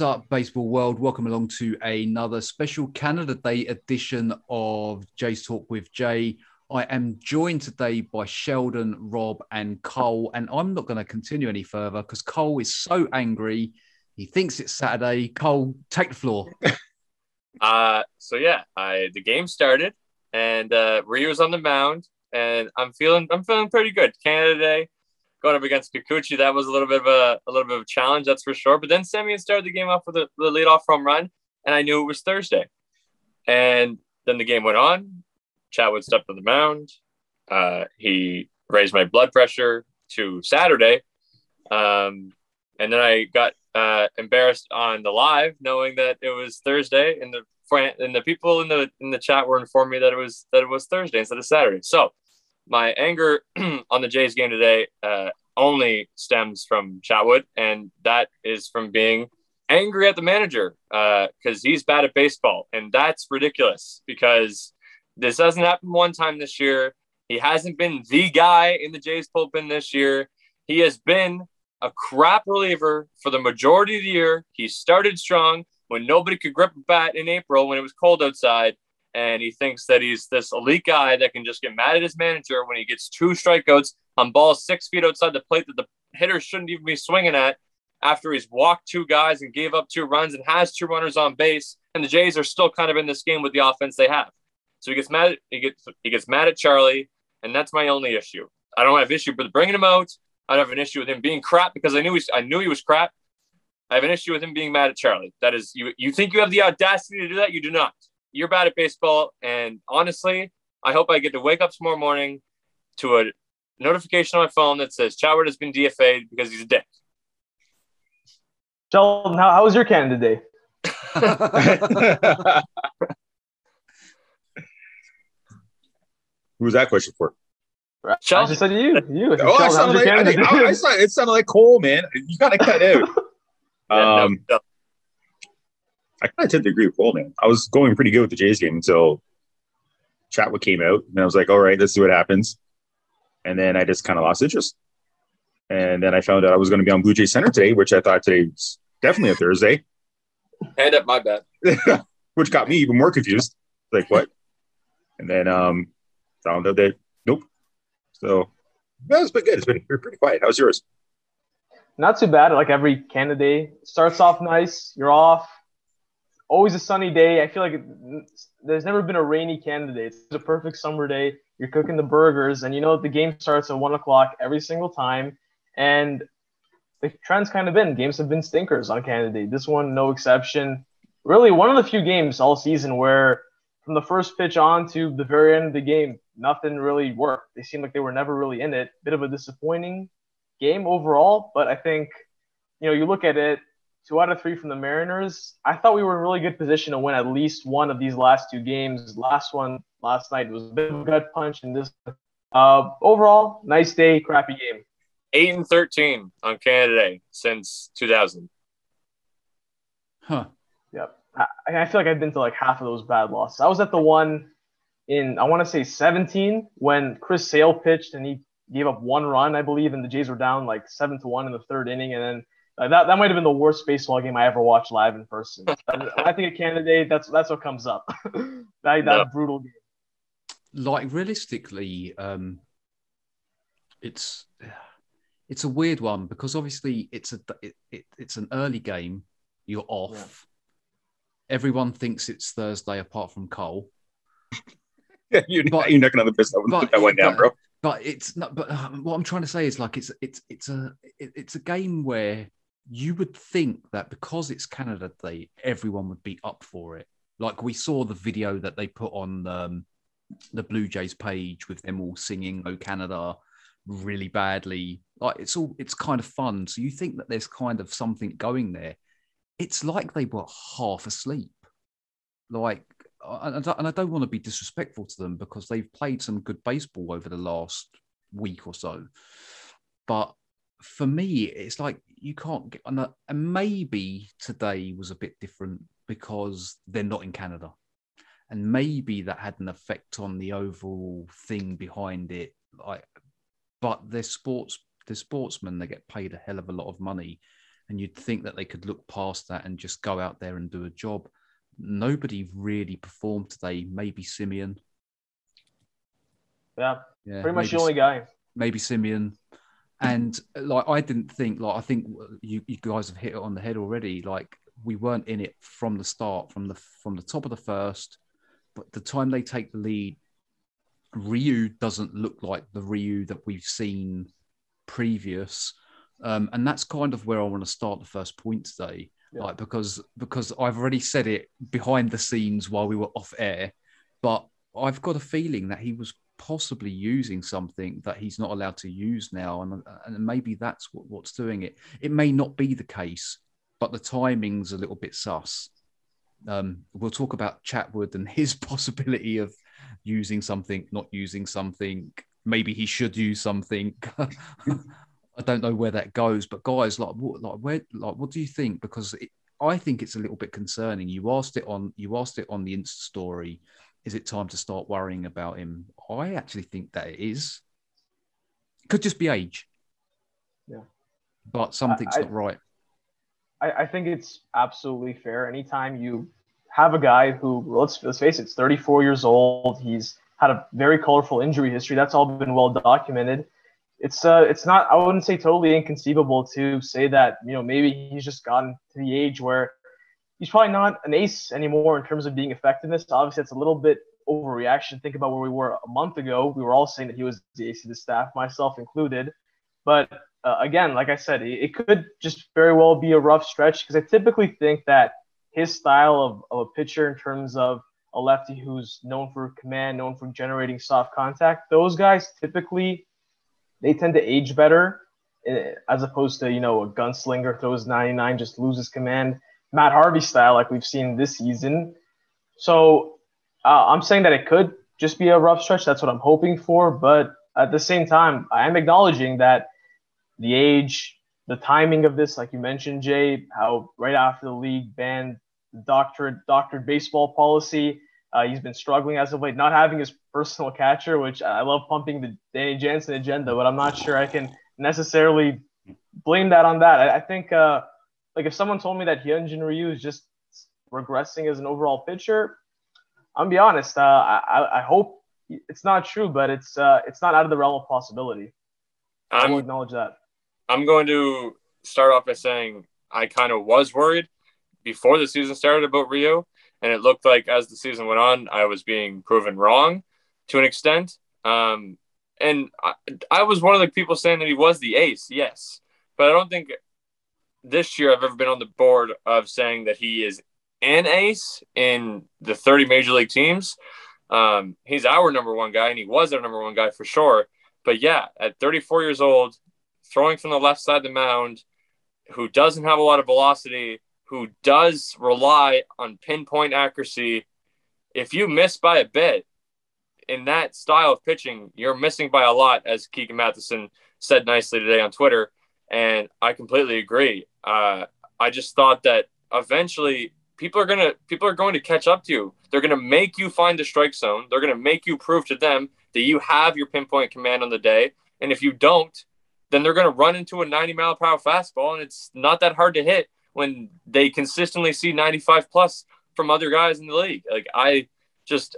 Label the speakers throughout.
Speaker 1: What's up, baseball world? Welcome along to another special Canada Day edition of Jay's Talk with Jay. I am joined today by Sheldon, Rob, and Cole, and I'm not going to continue any further because Cole is so angry. He thinks it's Saturday. Cole, take the floor.
Speaker 2: uh, so yeah, I the game started, and uh, Ryu was on the mound, and I'm feeling I'm feeling pretty good. Canada Day going up against Kikuchi, that was a little bit of a, a little bit of a challenge, that's for sure. But then Semien started the game off with a, the leadoff home run, and I knew it was Thursday. And then the game went on. Chatwood stepped on the mound. Uh, he raised my blood pressure to Saturday. Um, and then I got uh, embarrassed on the live, knowing that it was Thursday, and the and the people in the in the chat were informing me that it was that it was Thursday instead of Saturday. So my anger on the Jays game today uh, only stems from Chatwood, and that is from being angry at the manager because uh, he's bad at baseball, and that's ridiculous because this hasn't happened one time this year. He hasn't been the guy in the Jays bullpen this year. He has been a crap reliever for the majority of the year. He started strong when nobody could grip a bat in April when it was cold outside and he thinks that he's this elite guy that can just get mad at his manager when he gets two strikeouts on balls six feet outside the plate that the hitter shouldn't even be swinging at after he's walked two guys and gave up two runs and has two runners on base and the Jays are still kind of in this game with the offense they have. So he gets mad. At, he gets he gets mad at Charlie, and that's my only issue. I don't have issue with bringing him out. I don't have an issue with him being crap because I knew he, I knew he was crap. I have an issue with him being mad at Charlie. That is, you you think you have the audacity to do that? You do not you're bad at baseball. And honestly, I hope I get to wake up tomorrow morning to a notification on my phone that says Chatwood has been DFA'd because he's a dick.
Speaker 3: Sheldon, how, how was your Canada Day?
Speaker 4: Who was that question for?
Speaker 3: Sheldon. I just said you. You.
Speaker 4: Oh, I sounded like, I, think, I, I it sounded like Cole, man. You got to cut out. yeah, um, no, no. I kind of tend to agree with Coleman. I was going pretty good with the Jays game until Chatwood came out, and I was like, all right, let's see what happens. And then I just kind of lost interest. And then I found out I was going to be on Blue Jay Center today, which I thought today was definitely a Thursday.
Speaker 2: Hand up my bet.
Speaker 4: which got me even more confused. Like, what? And then um, found out that, nope. So that was been good. It's been pretty quiet. How's yours?
Speaker 3: Not too bad. Like every Canada Day starts off nice. You're off always a sunny day. I feel like it, there's never been a rainy Canada Day. It's a perfect summer day. You're cooking the burgers, and you know the game starts at one o'clock every single time. And the trend's kind of been games have been stinkers on Canada. This one, no exception. Really, one of the few games all season where from the first pitch on to the very end of the game, nothing really worked. They seemed like they were never really in it. Bit of a disappointing game overall, but I think you know you look at it two out of three from the Mariners. I thought we were in really good position to win at least one of these last two games. Last one last night was a bit of a gut punch, and this uh, overall nice day, crappy game.
Speaker 2: Eight and thirteen on Canada Day since 2000.
Speaker 1: Huh.
Speaker 3: Yep. I, I feel like I've been to like half of those bad losses. I was at the one in I want to say 17 when Chris Sale pitched and he gave up one run, I believe, and the Jays were down like seven to one in the third inning, and then uh, that that might have been the worst baseball game I ever watched live in person. I think a Canada Day that's that's what comes up. that that no. brutal game.
Speaker 1: Like realistically, um, it's it's a weird one because obviously it's a it, it, it's an early game. You're off. Yeah. Everyone thinks it's Thursday, apart from Cole.
Speaker 4: yeah, you're, but, you're not going to piss that one down, bro.
Speaker 1: But it's not. But um, what I'm trying to say is like it's it's it's a it, it's a game where you would think that because it's Canada Day, everyone would be up for it. Like we saw the video that they put on um, the Blue Jays page with them all singing "Oh Canada" really badly. Like it's all it's kind of fun. So you think that there's kind of something going there. It's like they were half asleep. Like, and I don't want to be disrespectful to them because they've played some good baseball over the last week or so. But for me, it's like you can't get on that. Uh, and maybe today was a bit different because they're not in Canada. And maybe that had an effect on the overall thing behind it. Like, but they're sports, they're sportsmen, they get paid a hell of a lot of money. and you'd think that they could look past that and just go out there and do a job. Nobody really performed today. Maybe Semien.
Speaker 3: Yeah, yeah pretty much the only guy.
Speaker 1: Maybe Semien. And like I didn't think, like I think you, you guys have hit it on the head already. Like we weren't in it from the start, from the from the top of the first. But the time they take the lead, Ryu doesn't look like the Ryu that we've seen previous. Um, and that's kind of where I want to start the first point today. Yeah. Like because because I've already said it behind the scenes while we were off air, but I've got a feeling that he was possibly using something that he's not allowed to use now, and and maybe that's what, what's doing it. It may not be the case, but the timing's a little bit sus. Um, we'll talk about Chatwood and his possibility of using something, not using something. Maybe he should use something. I don't know where that goes, but guys, like, what, like, where, like, what do you think? Because it, I think it's a little bit concerning. You asked it on, you asked it on the Insta story is it time to start worrying about him? I actually think that it is. It could just be age.
Speaker 3: Yeah.
Speaker 1: But something's I, not right.
Speaker 3: I, I think it's absolutely fair. Anytime you have a guy who, let's, let's face it, it's 34 years old. He's had a very colorful injury history. That's all been well documented. It's uh, it's not. I wouldn't say totally inconceivable to say that you know maybe he's just gotten to the age where he's probably not an ace anymore in terms of being effectiveness. Obviously, that's a little bit overreaction. Think about where we were a month ago. We were all saying that he was the ace of the staff, myself included. But uh, again, like I said, it, it, could just very well be a rough stretch because I typically think that his style of, of a pitcher in terms of a lefty who's known for command, known for generating soft contact, those guys typically they tend to age better eh, as opposed to you know a gunslinger throws 99 just loses command Matt Harvey style, like we've seen this season. So uh, I'm saying that it could just be a rough stretch. That's what I'm hoping for. But at the same time, I am acknowledging that the age, the timing of this, like you mentioned, Jay, how right after the league banned the doctorate, doctored baseball policy, uh, he's been struggling as of late, not having his personal catcher, which I love pumping the Danny Jansen agenda, but I'm not sure I can necessarily blame that on that. I, I think uh, like if someone told me that Hyunjin Ryu is just regressing as an overall pitcher, I'm gonna be honest. Uh, I I hope it's not true, but it's uh, it's not out of the realm of possibility. I will acknowledge that.
Speaker 2: I'm going to start off by saying I kind of was worried before the season started about Ryu, and it looked like as the season went on, I was being proven wrong to an extent. Um, and I, I was one of the people saying that he was the ace, yes, but I don't think this year I've ever been on the board of saying that he is an ace in the 30 major league teams. Um, he's our number one guy, and he was our number one guy for sure. But yeah, at 34 years old, throwing from the left side of the mound, who doesn't have a lot of velocity, who does rely on pinpoint accuracy. If you miss by a bit in that style of pitching, you're missing by a lot, as Keegan Matheson said nicely today on Twitter. And I completely agree. Uh, I just thought that eventually people are gonna people are going to catch up to you. They're gonna make you find the strike zone. They're gonna make you prove to them that you have your pinpoint command on the day. And if you don't, then they're gonna run into a 90 mile per hour fastball, and it's not that hard to hit when they consistently see 95 plus from other guys in the league. Like I just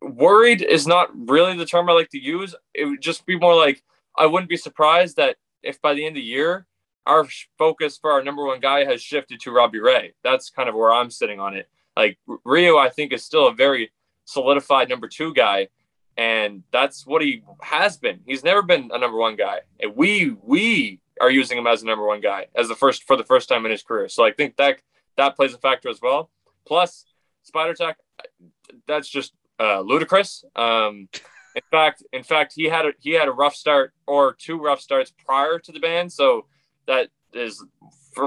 Speaker 2: worried is not really the term I like to use. It would just be more like I wouldn't be surprised that if by the end of the year our focus for our number one guy has shifted to Robbie Ray. That's kind of where I'm sitting on it. Like Ryu, I think is still a very solidified number two guy, and that's what he has been. He's never been a number one guy, and we we are using him as a number one guy as the first for the first time in his career. So I think that that plays a factor as well. Plus, Spider Tack, that's just uh, ludicrous. Um, in fact, in fact, he had a he had a rough start or two rough starts prior to the ban, so that is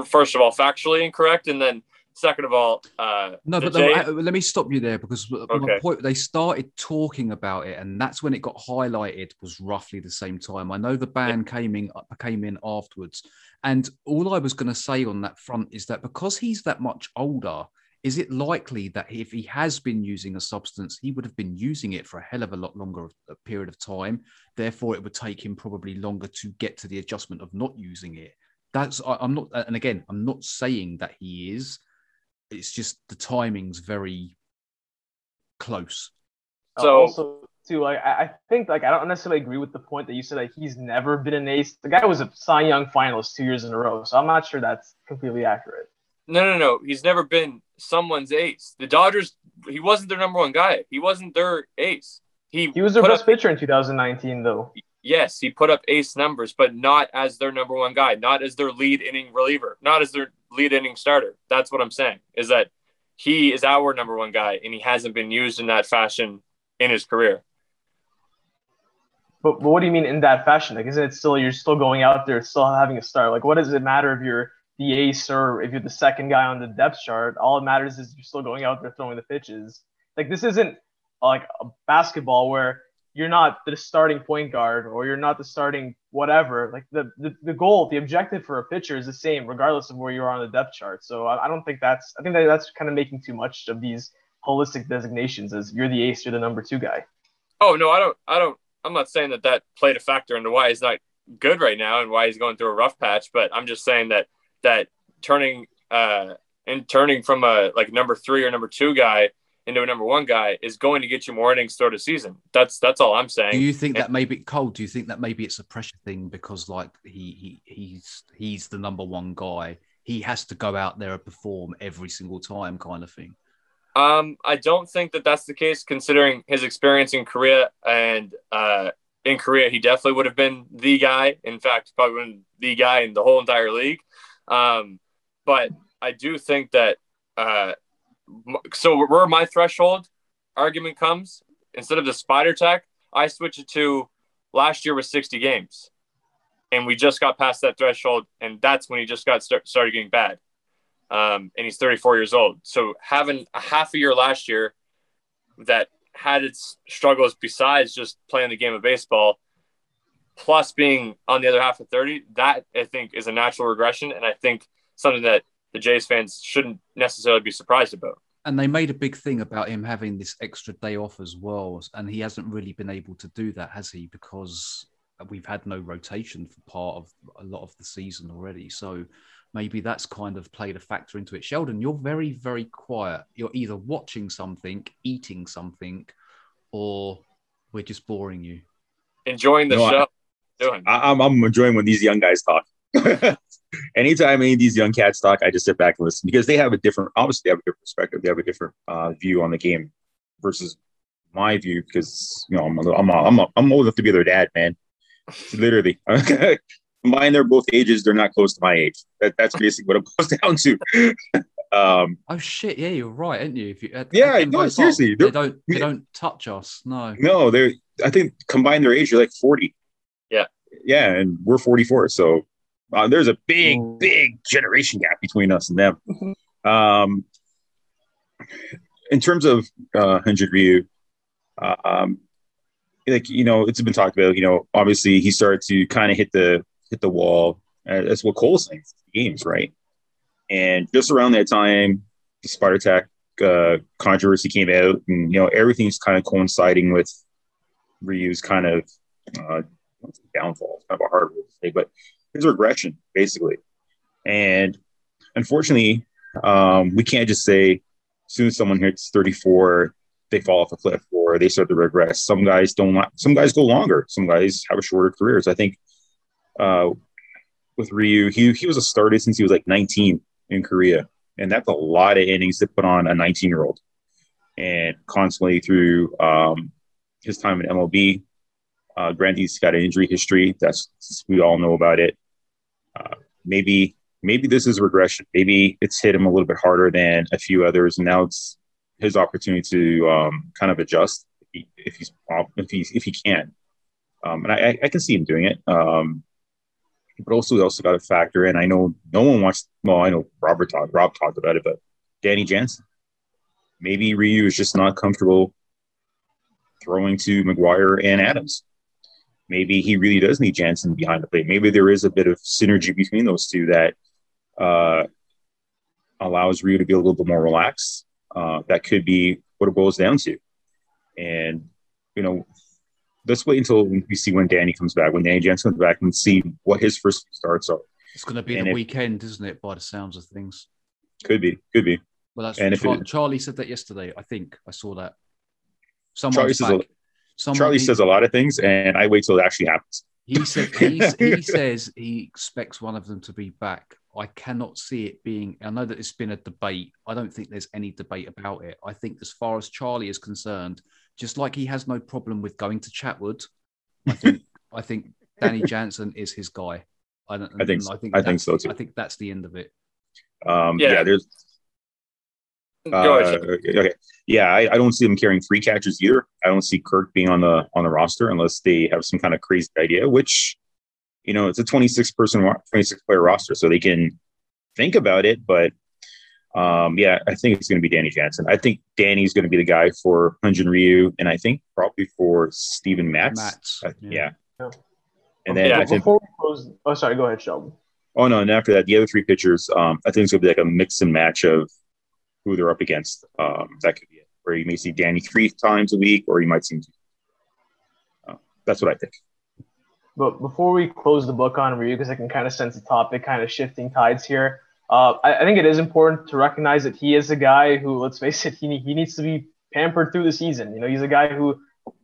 Speaker 2: first of all factually incorrect, and then second of all, uh,
Speaker 1: no. But J- the, let me stop you there because okay. point, they started talking about it, and that's when it got highlighted. Was roughly the same time. I know the ban yeah. came in came in afterwards, and all I was going to say on that front is that because he's that much older, is it likely that if he has been using a substance, he would have been using it for a hell of a lot longer a period of time? Therefore, it would take him probably longer to get to the adjustment of not using it. That's I, I'm not, and again, I'm not saying that he is. It's just the timing's very close.
Speaker 2: So- uh,
Speaker 3: also too, like I I think like I don't necessarily agree with the point that you said like he's never been an ace. The guy was a Cy Young finalist two years in a row, so I'm not sure that's completely accurate.
Speaker 2: No, no, no. He's never been someone's ace. The Dodgers, he wasn't their number one guy. He wasn't their ace. He,
Speaker 3: He was their best
Speaker 2: up,
Speaker 3: pitcher in 2019, though.
Speaker 2: Yes, he put up ace numbers, but not as their number one guy, not as their lead inning reliever, not as their lead inning starter. That's what I'm saying. Is that he is our number one guy, and he hasn't been used in that fashion in his career.
Speaker 3: But, but what do you mean in that fashion? Like, isn't it still you're still going out there, still having a start? Like, what does it matter if you're the ace or if you're the second guy on the depth chart? All it matters is you're still going out there throwing the pitches. Like, this isn't like a basketball where you're not the starting point guard or you're not the starting whatever. Like the, the, the goal, the objective for a pitcher is the same regardless of where you are on the depth chart. So I, I don't think that's I think that that's kind of making too much of these holistic designations as you're the ace, you're the number two guy.
Speaker 2: Oh no, I don't. I don't. I'm not saying that that played a factor into why he's not good right now and why he's going through a rough patch. But I'm just saying that that turning uh and turning from a like number three or number two guy into a number one guy is going to get you more innings throughout the season. That's that's all I'm saying.
Speaker 1: Do you think
Speaker 2: And-
Speaker 1: that maybe Cole? Do you think that maybe it's a pressure thing because like he he he's he's the number one guy. He has to go out there and perform every single time, kind of thing.
Speaker 2: Um, I don't think that that's the case, considering his experience in Korea. And uh, in Korea, he definitely would have been the guy. In fact, probably been the guy in the whole entire league. Um, but I do think that. Uh, so where my threshold argument comes, instead of the Spider Tack, I switch it to last year was 60 games, and we just got past that threshold, and that's when he just got start, started getting bad. Um, and he's 34 years old. So having a half a year last year that had its struggles besides just playing the game of baseball, plus being on the other half of 30, that I think is a natural regression, and I think something that the Jays fans shouldn't necessarily be surprised about.
Speaker 1: And they made a big thing about him having this extra day off as well, and he hasn't really been able to do that, has he? Because we've had no rotation for part of a lot of the season already. So maybe that's kind of played a factor into it. Sheldon, you're very, very quiet. You're either watching something, eating something, or we're just boring you.
Speaker 2: Enjoying the
Speaker 4: No, I-
Speaker 2: show. Doing.
Speaker 4: I, I'm, I'm enjoying when these young guys talk. Anytime any of these young cats talk, I just sit back and listen because they have a different, obviously, they have a different perspective. They have a different uh, view on the game versus my view because you know I'm a, I'm a, I'm, a, I'm old enough to be their dad, man. Literally, combine their both ages, they're not close to my age. That, that's basically what it boils down to. um,
Speaker 1: Oh shit! Yeah, you're right, aren't you? If you,
Speaker 4: Yeah,
Speaker 1: again,
Speaker 4: no, seriously,
Speaker 1: they don't they don't touch us. No.
Speaker 4: no, they're I think combine their age, you're like 40.
Speaker 2: Yeah.
Speaker 4: yeah, and we're 44, so uh, there's a big,
Speaker 1: Oh.
Speaker 4: big generation gap between us and them. Um, in terms of uh, Hendrik Ryu, uh, um, like you know, it's been talked about. You know, obviously he started to kind of hit the hit the wall. Uh, that's what Cole's saying. Games, right? And just around that time, the Spider Tack uh, controversy came out, and you know everything's kind of coinciding with Ryu's kind of uh, downfall. It's kind of a hard word to say, but his regression, basically. And unfortunately, um, we can't just say soon someone hits 34, they fall off a cliff or they start to regress. Some guys don't. li- Some guys go longer. Some guys have a shorter careers. I think uh, with Ryu, he he was a starter since he was like 19 in Korea, and that's a lot of innings to put on a 19 year old. And constantly through um, his time in MLB, uh, granted he's got an injury history. That's we all know about it. Uh, maybe maybe this is regression. Maybe it's hit him a little bit harder than a few others, and now it's his opportunity to um, kind of adjust if, he, if he's if he's if he can. Um, and I, I can see him doing it. Um, but also, we also got to factor in. I know no one wants. Well, I know Robert talked. Rob talked about it, but Danny Jansen. Maybe Ryu is just not comfortable throwing to McGuire and Adams. Maybe he really does need Jansen behind the plate. Maybe there is a bit of synergy between those two that uh, allows Ryu to be a little bit more relaxed. Uh, that could be what it boils down to. And, you know, let's wait until we see when Danny comes back, when Danny Jansen comes back, and see what his first starts are.
Speaker 1: It's going to be
Speaker 4: And
Speaker 1: the
Speaker 4: if-
Speaker 1: weekend, isn't it? By the sounds of things.
Speaker 4: Could be, could be.
Speaker 1: Well, that's
Speaker 4: And if
Speaker 1: Char- Charlie said that yesterday. I think I saw that. Someone's
Speaker 4: Charlie says,
Speaker 1: back.
Speaker 4: A,
Speaker 1: Someone,
Speaker 4: Charlie
Speaker 1: he,
Speaker 4: says a lot of things, and I wait till it actually happens.
Speaker 1: he said he, he says he expects one of them to be back. I cannot see it being. I know that it's been a debate. I don't think there's any debate about it. I think as far as Charlie is concerned, just like he has no problem with going to Chatwood, I think I think Danny Jansen is his guy. I, don't,
Speaker 4: I think so.
Speaker 1: I think
Speaker 4: I think so, too.
Speaker 1: I think that's the end of it.
Speaker 4: Um,
Speaker 2: Yeah.
Speaker 4: yeah. there's
Speaker 2: Go
Speaker 4: uh, okay. Yeah, I, I don't see them carrying three catches either. I don't see Kirk being on the on the roster unless they have some kind of crazy idea. Which, you know, it's a 26 person, 26 player roster, so they can think about it. But um, yeah, I think it's going to be Danny Jansen. I think Danny's going to be the guy for Hyunjin Ryu, and I think probably for Steven Matz.
Speaker 1: Mats,
Speaker 4: Uh, yeah.
Speaker 3: Yeah.
Speaker 4: And then
Speaker 2: Yeah.
Speaker 4: I think,
Speaker 3: Before we close, oh sorry, go ahead, Sheldon.
Speaker 4: oh no, and after that, the other three pitchers, um, I think it's going to be like a mix and match of who they're up against. Um, that could be it. Where you may see Danny three times a week, or you might see him. Uh, that's what I think.
Speaker 3: But before we close the book on Ryu, because I can kind of sense the topic kind of shifting tides here, uh, I, I think it is important to recognize that he is a guy who, let's face it, he, he needs to be pampered through the season. You know, he's a guy who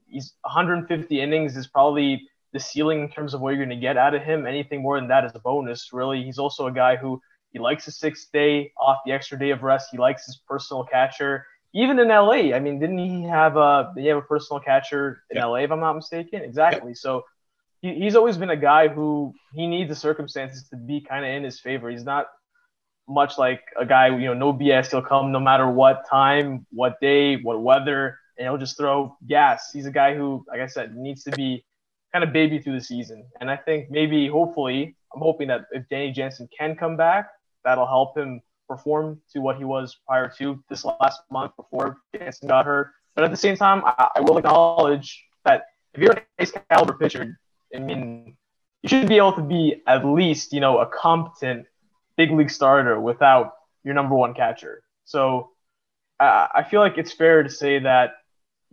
Speaker 3: he's 150 innings is probably the ceiling in terms of what you're going to get out of him. Anything more than that is a bonus, really. He's also a guy who he likes the sixth day off, the extra day of rest. He likes his personal catcher. Even in LA, I mean, didn't he have a he have a personal catcher in
Speaker 4: Yeah.
Speaker 3: LA if I'm not mistaken? Exactly. So he, he's always been a guy who he needs the circumstances to be kind of in his favor. He's not much like a guy, you know, no BS. He'll come no matter what time, what day, what weather, and he'll just throw gas. He's a guy who, like I said, needs to be kind of baby through the season. And I think maybe, hopefully, I'm hoping that if Danny Jansen can come back, that'll help him perform to what he was prior to this last month before Jansen got hurt. But at the same time, I, I will acknowledge that if you're an ace caliber pitcher, I mean, you should be able to be at least, you know, a competent big league starter without your number one catcher. So I feel like it's fair to say that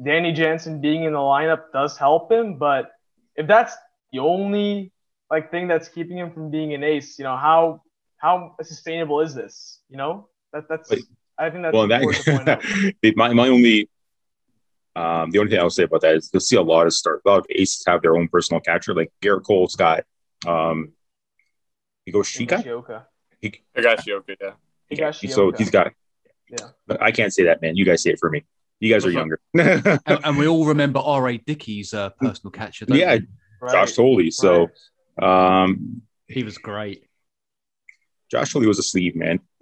Speaker 3: Danny Jansen being in the lineup does help him, but if that's the only like thing that's keeping him from being an ace, you know, how how sustainable is this? You know, that that's
Speaker 4: Wait.
Speaker 3: I think that's
Speaker 4: well,
Speaker 3: important to point
Speaker 4: that the- my my only um, the only thing I'll say about that is you'll see a lot of start a lot of aces have their own personal catcher. Like Gerrit Cole's got um, Higoshika.
Speaker 3: Higashioka.
Speaker 2: Higashioka, yeah.
Speaker 4: Yeah,
Speaker 3: Higashioka.
Speaker 4: so he's got.
Speaker 3: Yeah.
Speaker 4: But I can't say that, man. You guys say it for me. You guys are younger.
Speaker 1: and, and we all remember R.A. Dickey's uh, personal catcher. don't
Speaker 4: yeah,
Speaker 1: we?
Speaker 4: Josh Thole. So um,
Speaker 1: he was great.
Speaker 4: Josh Thole was a sleeve, man.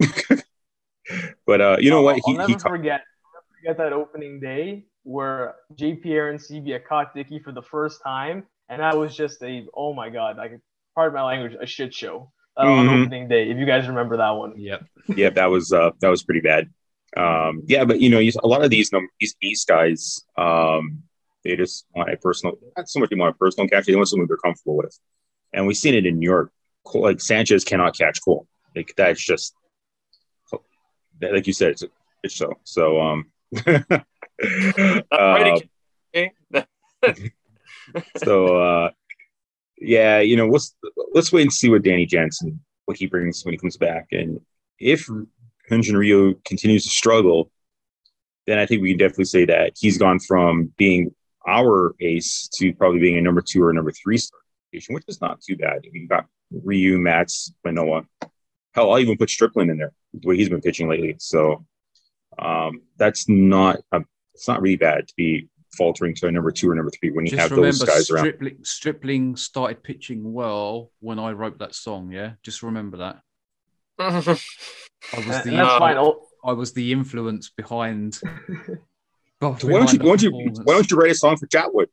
Speaker 4: but uh, you know
Speaker 3: I'll-
Speaker 4: what?
Speaker 3: I'll
Speaker 4: He,
Speaker 3: never
Speaker 4: he
Speaker 3: forget. I'll never forget that opening day where JP Arencibia caught Dickey for the first time, and that was just a oh my god, like pardon my language, a shit show uh, on
Speaker 4: Mhm.
Speaker 3: opening day. If you guys remember that one,
Speaker 1: Yep.
Speaker 4: yeah, that was uh, that was pretty bad. Um, yeah, but you know, a lot of these num- these East guys, um, they just want a personal, not so much they want a personal catch, they want someone they're comfortable with, and we've seen it in New York. Cole, like Sanchez cannot catch Cole, like that's just like you said, it's a it's so so. Um, uh,
Speaker 2: quite a- okay.
Speaker 4: so uh, yeah, you know, let's let's wait and see what Danny Jansen what he brings when he comes back, and if Hyunjin Ryu continues to struggle, then I think we can definitely say that he's gone from being our ace to probably being a number two or number three star, which is not too bad. We got Ryu, Matz, Manoah. Hell, I'll even put Strickland in there the way he's been pitching lately. So um, that's not a, it's not really bad to be faltering to a number two or number three when you
Speaker 1: Just
Speaker 4: have
Speaker 1: remember,
Speaker 4: those guys around.
Speaker 1: Stripling, Stripling started pitching well when I wrote that song. Yeah, just remember that. I was the
Speaker 3: and that's fine.
Speaker 1: I was the influence behind.
Speaker 4: So why don't you why don't you why don't you write a song for Chatwood?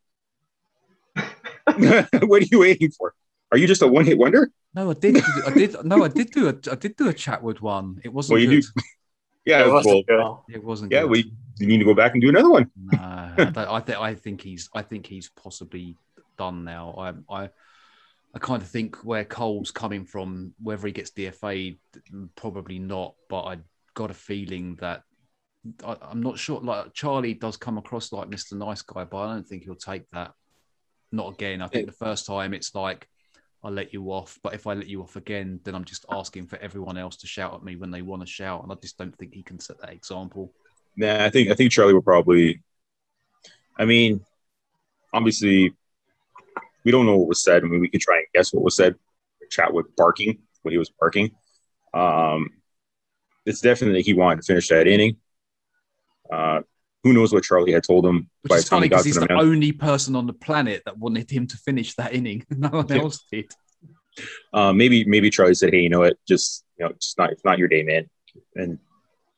Speaker 4: what are you waiting for? Are you just a one hit wonder?
Speaker 1: No, I did. do- I did. No, I did do a. I did do a Chatwood one. It wasn't
Speaker 4: Well, you
Speaker 1: good.
Speaker 4: Yeah,
Speaker 2: It wasn't
Speaker 4: well,
Speaker 2: good.
Speaker 1: It wasn't.
Speaker 4: yeah,
Speaker 1: good.
Speaker 4: we you need to go back and do another one.
Speaker 1: Nah, I, don't- I think. I think he's. I think he's possibly done now. I. I. I kind of think where Cole's coming from, whether he gets DFA, probably not. But I got a feeling that I, I'm not sure. Like Charlie does come across like Mr. Nice Guy, but I don't think he'll take that. Not again. I think the first time it's like I let you off. But if I let you off again, then I'm just asking for everyone else to shout at me when they want to shout, and I just don't think he can set that example.
Speaker 4: Nah, I think I think Charlie will probably. I mean, obviously, we don't know what was said. I mean, we could try and guess what was said. Chatwood barking, when he was barking. Um, it's definitely he wanted to finish that inning. Uh, who knows what Charlie had told him
Speaker 1: Which is funny because he's the, only person on the planet that wanted him to finish that inning. No one yeah. else did.
Speaker 4: Uh, maybe maybe Charlie said, "Hey, you know what? Just you know, it's not it's not your day, man." And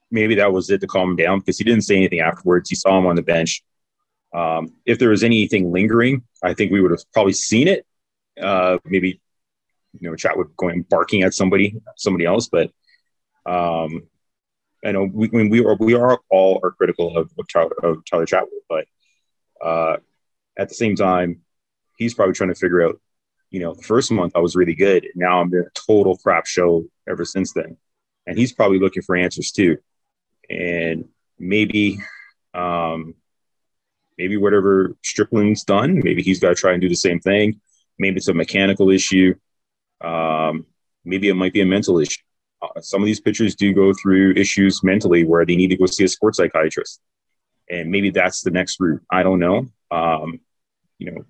Speaker 4: maybe that was it to calm him down because he didn't say anything afterwards. He saw him on the bench. Um, if there was anything lingering, I think we would have probably seen it. Uh, maybe you know, Chatwood go going barking at somebody, somebody else, but um, I know we, when we are we are all are critical of, of, Tyler, of Tyler Chatwood, but uh, at the same time, he's probably trying to figure out. You know, the first month I was really good. And Now I'm in a total crap show ever since then, and he's probably looking for answers too. And maybe, um, maybe whatever Strickland's done, maybe he's got to try and do the same thing. Maybe it's a mechanical issue. Um, maybe it might be a mental issue uh, some of these pitchers do go through issues mentally where they need to go see a sports psychiatrist. And maybe that's the next route. I don't know. Um, you know,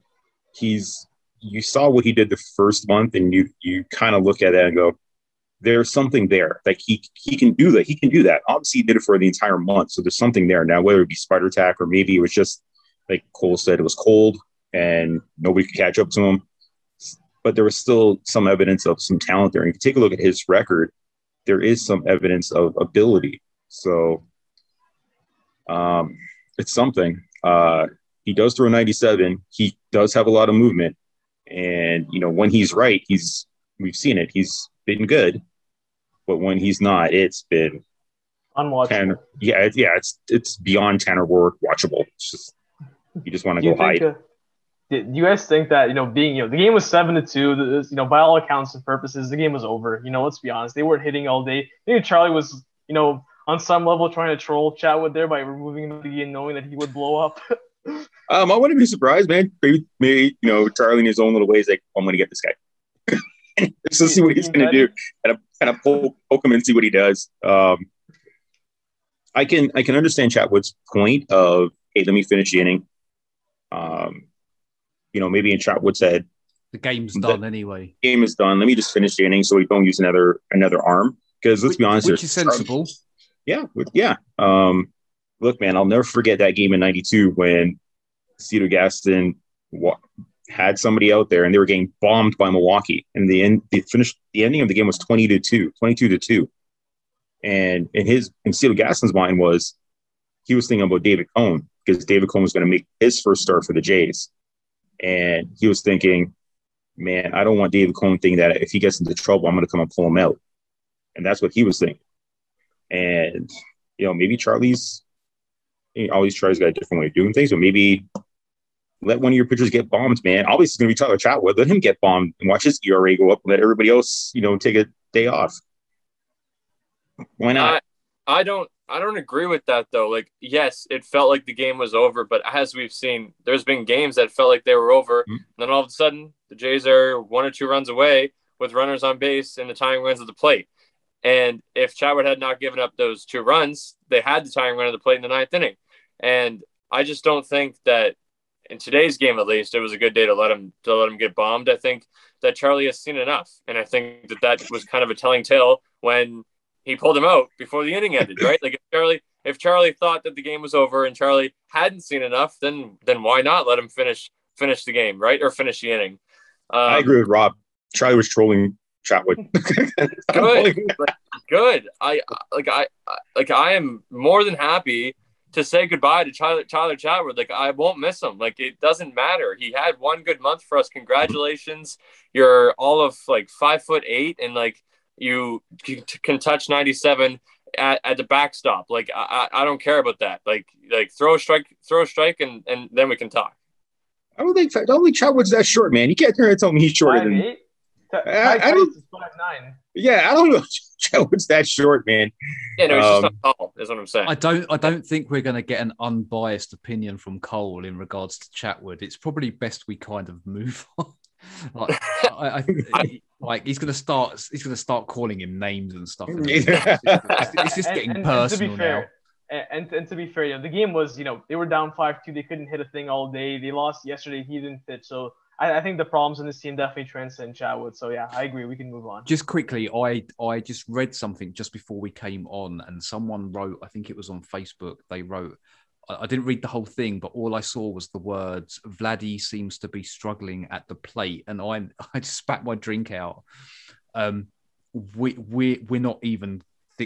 Speaker 4: he's you saw what he did the first month, and you you kind of look at that and go, there's something there. Like he he can do that. He can do that. Obviously, he did it for the entire month, so there's something there. Now, whether it be Spider Tack or maybe it was just like Cole said, it was cold and nobody could catch up to him. But there was still some evidence of some talent there. And if you take a look at his record, there is some evidence of ability. So um, it's something. Uh, he does throw 97. He does have a lot of movement. And, you know, when he's right, he's, we've seen it, he's been good. But when he's not, it's been
Speaker 3: unwatchable.
Speaker 4: Tanner, yeah, yeah, it's it's beyond Tanner Roark watchable. It's just you just want to go hide. Uh,
Speaker 3: do you guys think that you know being you know the game was seven to two you know by all accounts and purposes the game was over you know let's be honest they weren't hitting all day. Maybe charlie was you know on some level trying to troll Chatwood there by removing him the game knowing that he would blow up.
Speaker 4: Um i wouldn't be surprised man. Maybe, maybe you know charlie in his own little ways like i'm gonna get this guy. Let's see what he's gonna do. And kind of poke, poke him and see what he does. Um i can i can understand Chatwood's point of hey let me finish the inning. Um you know, maybe in Chatwood said
Speaker 1: the game's done anyway.
Speaker 4: Game is done. Let me just finish the inning so we don't use another another arm. Because let's
Speaker 1: which,
Speaker 4: be honest,
Speaker 1: which is sensible.
Speaker 4: Yeah, yeah. Um, look, man, I'll never forget that game in '92 when Cito Gaston wa- had somebody out there and they were getting bombed by Milwaukee. And the end, the finished, the ending of the game was 20 to two, 22 to two. And in his, in Cito Gaston's mind was, he was thinking about David Cone because David Cone was going to make his first start for the Jays. And he was thinking, man, I don't want David Cone thinking that if he gets into trouble, I'm going to come and pull him out. And that's what he was thinking. And, you know, maybe Charlie's all these Charlie's got a different way of doing things, but maybe let one of your pitchers get bombed, man. Obviously, it's going to be Tyler Chatwood. Let him get bombed and watch his ERA go up. And let everybody else, you know, take a day off. Why not?
Speaker 2: I, I don't. I don't agree with that though. Like, yes, it felt like the game was over, but as we've seen, there's been games that felt like they were over. Mm-hmm. then all of a sudden, the Jays are one or two runs away with runners on base and the tying runs at the plate. And if Chatwood had not given up those two runs, they had the tying run at the plate in the ninth inning. And I just don't think that in today's game, at least, it was a good day to let him to let him get bombed. I think that Charlie has seen enough, and I think that that was kind of a telling tale when he pulled him out before the inning ended, right? Like if Charlie if Charlie thought that the game was over and Charlie hadn't seen enough, then then why not let him finish finish the game, right? Or finish the inning.
Speaker 4: Um, I agree with Rob. Charlie was trolling Chatwood.
Speaker 2: good, like, good. I like I like I am more than happy to say goodbye to Tyler Tyler Chatwood. Like I won't miss him. Like it doesn't matter. He had one good month for us. Congratulations. You're all of like five foot eight and like you can touch 97 at, at the backstop. Like I, I don't care about that. Like like throw a strike, throw a strike, and and then we can talk.
Speaker 4: I don't think I don't think Chatwood's that short, man. You can't turn and tell me he's shorter
Speaker 3: five,
Speaker 4: than
Speaker 3: eight? I, I don't, five, nine.
Speaker 4: Yeah, I don't know. Chatwood's that short, man.
Speaker 2: Yeah, no, he's um, just not tall. Is what I'm saying.
Speaker 1: I don't. I don't think we're going to get an unbiased opinion from Cole in regards to Chatwood. It's probably best we kind of move on. Like, I, I, like he's gonna start. He's gonna start calling him names and stuff. Mm-hmm. It's,
Speaker 3: it's, it's just getting and, personal and now. And, and, to be fair, you know, the game was, you know, they were down five two. They couldn't hit a thing all day. They lost yesterday. He didn't pitch, so I, I, think the problems in this team definitely transcend Chatwood. So yeah, I agree. We can move on.
Speaker 1: Just quickly, I I just read something just before we came on, and someone wrote. I think it was on Facebook. They wrote. I didn't read the whole thing, but all I saw was the words "Vladdy seems to be struggling at the plate," and I I just spat my drink out. Um, we we we're not even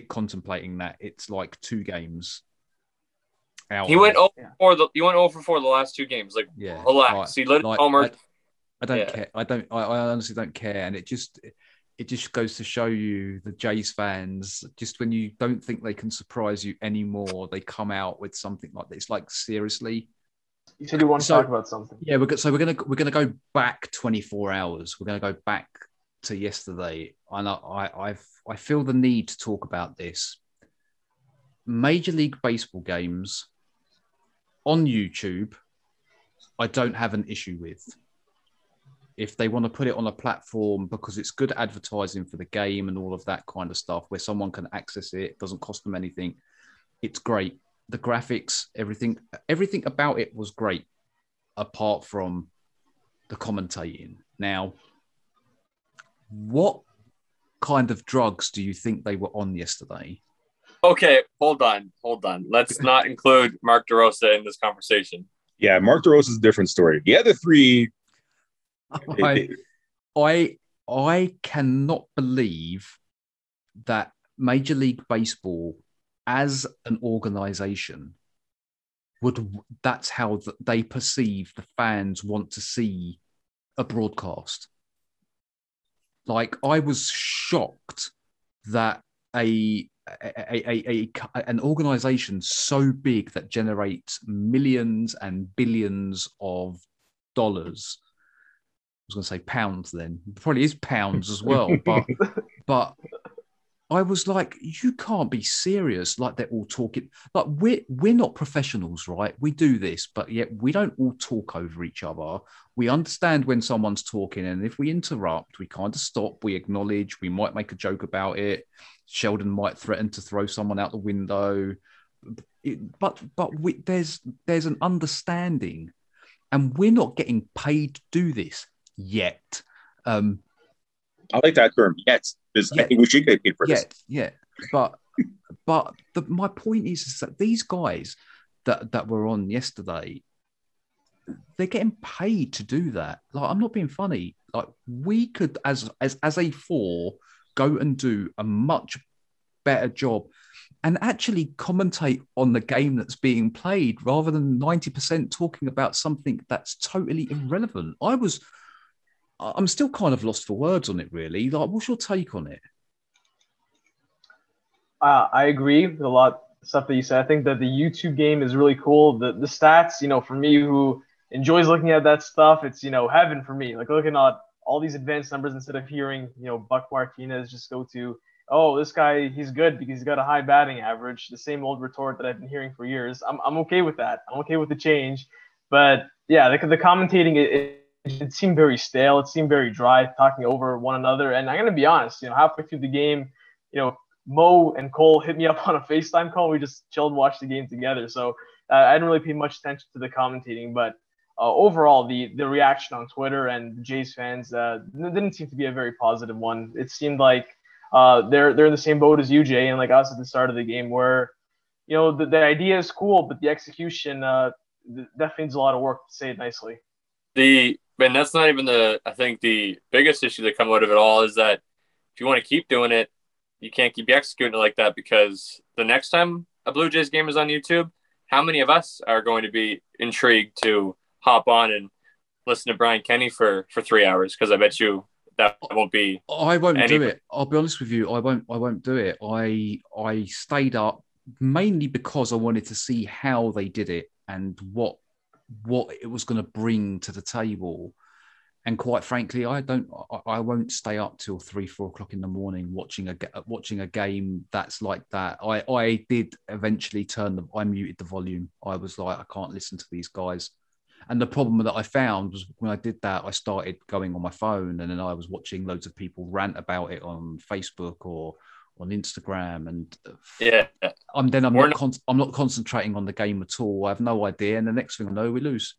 Speaker 1: contemplating that. It's like two games
Speaker 2: out. He went over for the he went over for the last two games. Like yeah, relax. Like, he let
Speaker 1: like,
Speaker 2: Homer
Speaker 1: I don't yeah. care. I don't. I, I, honestly don't care, and it just it just goes to show you the Jays fans. Just when you don't think they can surprise you anymore, they come out with something like this. Like seriously.
Speaker 3: You said you want to so, talk about something.
Speaker 1: Yeah, we're so we're gonna we're gonna go back 24 hours. We're gonna go back to yesterday, and I I I've, I feel the need to talk about this. Major League Baseball games on YouTube, I don't have an issue with if they want to put it on a platform because it's good advertising for the game and all of that kind of stuff where someone can access it, it doesn't cost them anything it's great. The graphics everything everything about it was great apart from the commentating. Now what kind of drugs do you think they were on yesterday?
Speaker 2: Okay hold on hold on. Let's not include mark derosa in this conversation.
Speaker 4: Yeah mark derosa is a different story. The other three
Speaker 1: I, I, I cannot believe that Major League Baseball, as an organization, would that's how they perceive the fans want to see a broadcast. Like I was shocked that a a, a, a, an organization so big that generates millions and billions of dollars was going to say pounds then. Probably is pounds as well. But but I was like, you can't be serious. Like they're all talking. Like we're we're not professionals, right? We do this, but yet we don't all talk over each other. We understand when someone's talking, and if we interrupt, we kind of stop. We acknowledge. We might make a joke about it. Sheldon might threaten to throw someone out the window. It, but but we, there's there's an understanding, and we're not getting paid to do this yet. Um,
Speaker 4: I like that term yet. Because I think we should get paid for
Speaker 1: yet, this. Yeah, but but the, my point is, is that these guys that that were on yesterday, they're getting paid to do that. Like I'm not being funny. Like we could, as as as a four, go and do a much better job and actually commentate on the game that's being played rather than 90% talking about something that's totally irrelevant. I was I'm still kind of lost for words on it, really. Like, what's your take on it?
Speaker 3: Uh, I agree with a lot of stuff that you said. I think that the YouTube game is really cool. The the stats, you know, for me who enjoys looking at that stuff, it's you know heaven for me. Like looking at all these advanced numbers instead of hearing you know Buck Martinez just go to oh this guy he's good because he's got a high batting average. The same old retort that I've been hearing for years. I'm I'm okay with that. I'm okay with the change, but yeah, the, the commentating it, it it seemed very stale. It seemed very dry, talking over one another. And I'm gonna be honest, you know, halfway through the game, you know, Mo and Cole hit me up on a FaceTime call. We just chilled, watched the game together. So uh, I didn't really pay much attention to the commentating, but uh, overall, the the reaction on Twitter and Jays fans uh, didn't seem to be a very positive one. It seemed like uh, they're they're in the same boat as you, Jay, and like us at the start of the game, where you know the, the idea is cool, but the execution uh, definitely needs a lot of work to say it nicely.
Speaker 2: The and that's not even the I think the biggest issue that come out of it all is that if you want to keep doing it, you can't keep executing it like that because the next time a Blue Jays game is on YouTube, how many of us are going to be intrigued to hop on and listen to Brian Kenny for for three hours? Because I bet you that won't be.
Speaker 1: I won't any... do it. I'll be honest with you. I won't. I won't do it. I I stayed up mainly because I wanted to see how they did it and what what it was going to bring to the table. And quite frankly, I don't, I, won't stay up till three, four o'clock in the morning watching a watching a game that's like that. I, I did eventually turn the, I muted the volume. I was like, I can't listen to these guys. And the problem that I found was when I did that, I started going on my phone and then I was watching loads of people rant about it on Facebook or on Instagram, and
Speaker 2: yeah,
Speaker 1: I'm then I'm not, not con- I'm not concentrating on the game at all. I have no idea, and the next thing I know, we lose.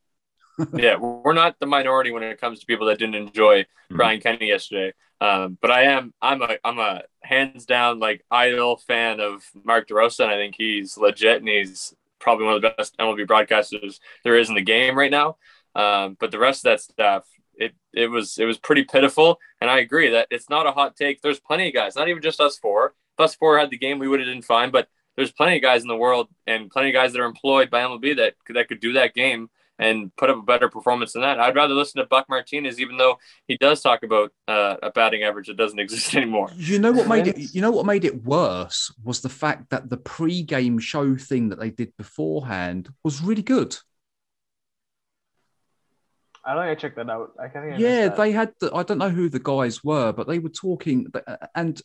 Speaker 2: yeah, we're not the minority when it comes to people that didn't enjoy mm-hmm. Brian Kenny yesterday. Um, but I am I'm a I'm a hands down like idol fan of Mark DeRosa, and I think he's legit and he's probably one of the best MLB broadcasters there is in the game right now. Um, but the rest of that stuff, it it was it was pretty pitiful. And I agree that it's not a hot take. There's plenty of guys, not even just us four. If us four had the game, we would have done fine. But there's plenty of guys in the world and plenty of guys that are employed by MLB that that could do that game and put up a better performance than that. I'd rather listen to Buck Martinez, even though he does talk about uh, a batting average that doesn't exist anymore.
Speaker 1: You know what made it? You know what made it worse was the fact that the pre-game show thing that they did beforehand was really good.
Speaker 3: I don't think I checked that out. I think I
Speaker 1: yeah, they had. The, I don't know who the guys were, but they were talking. And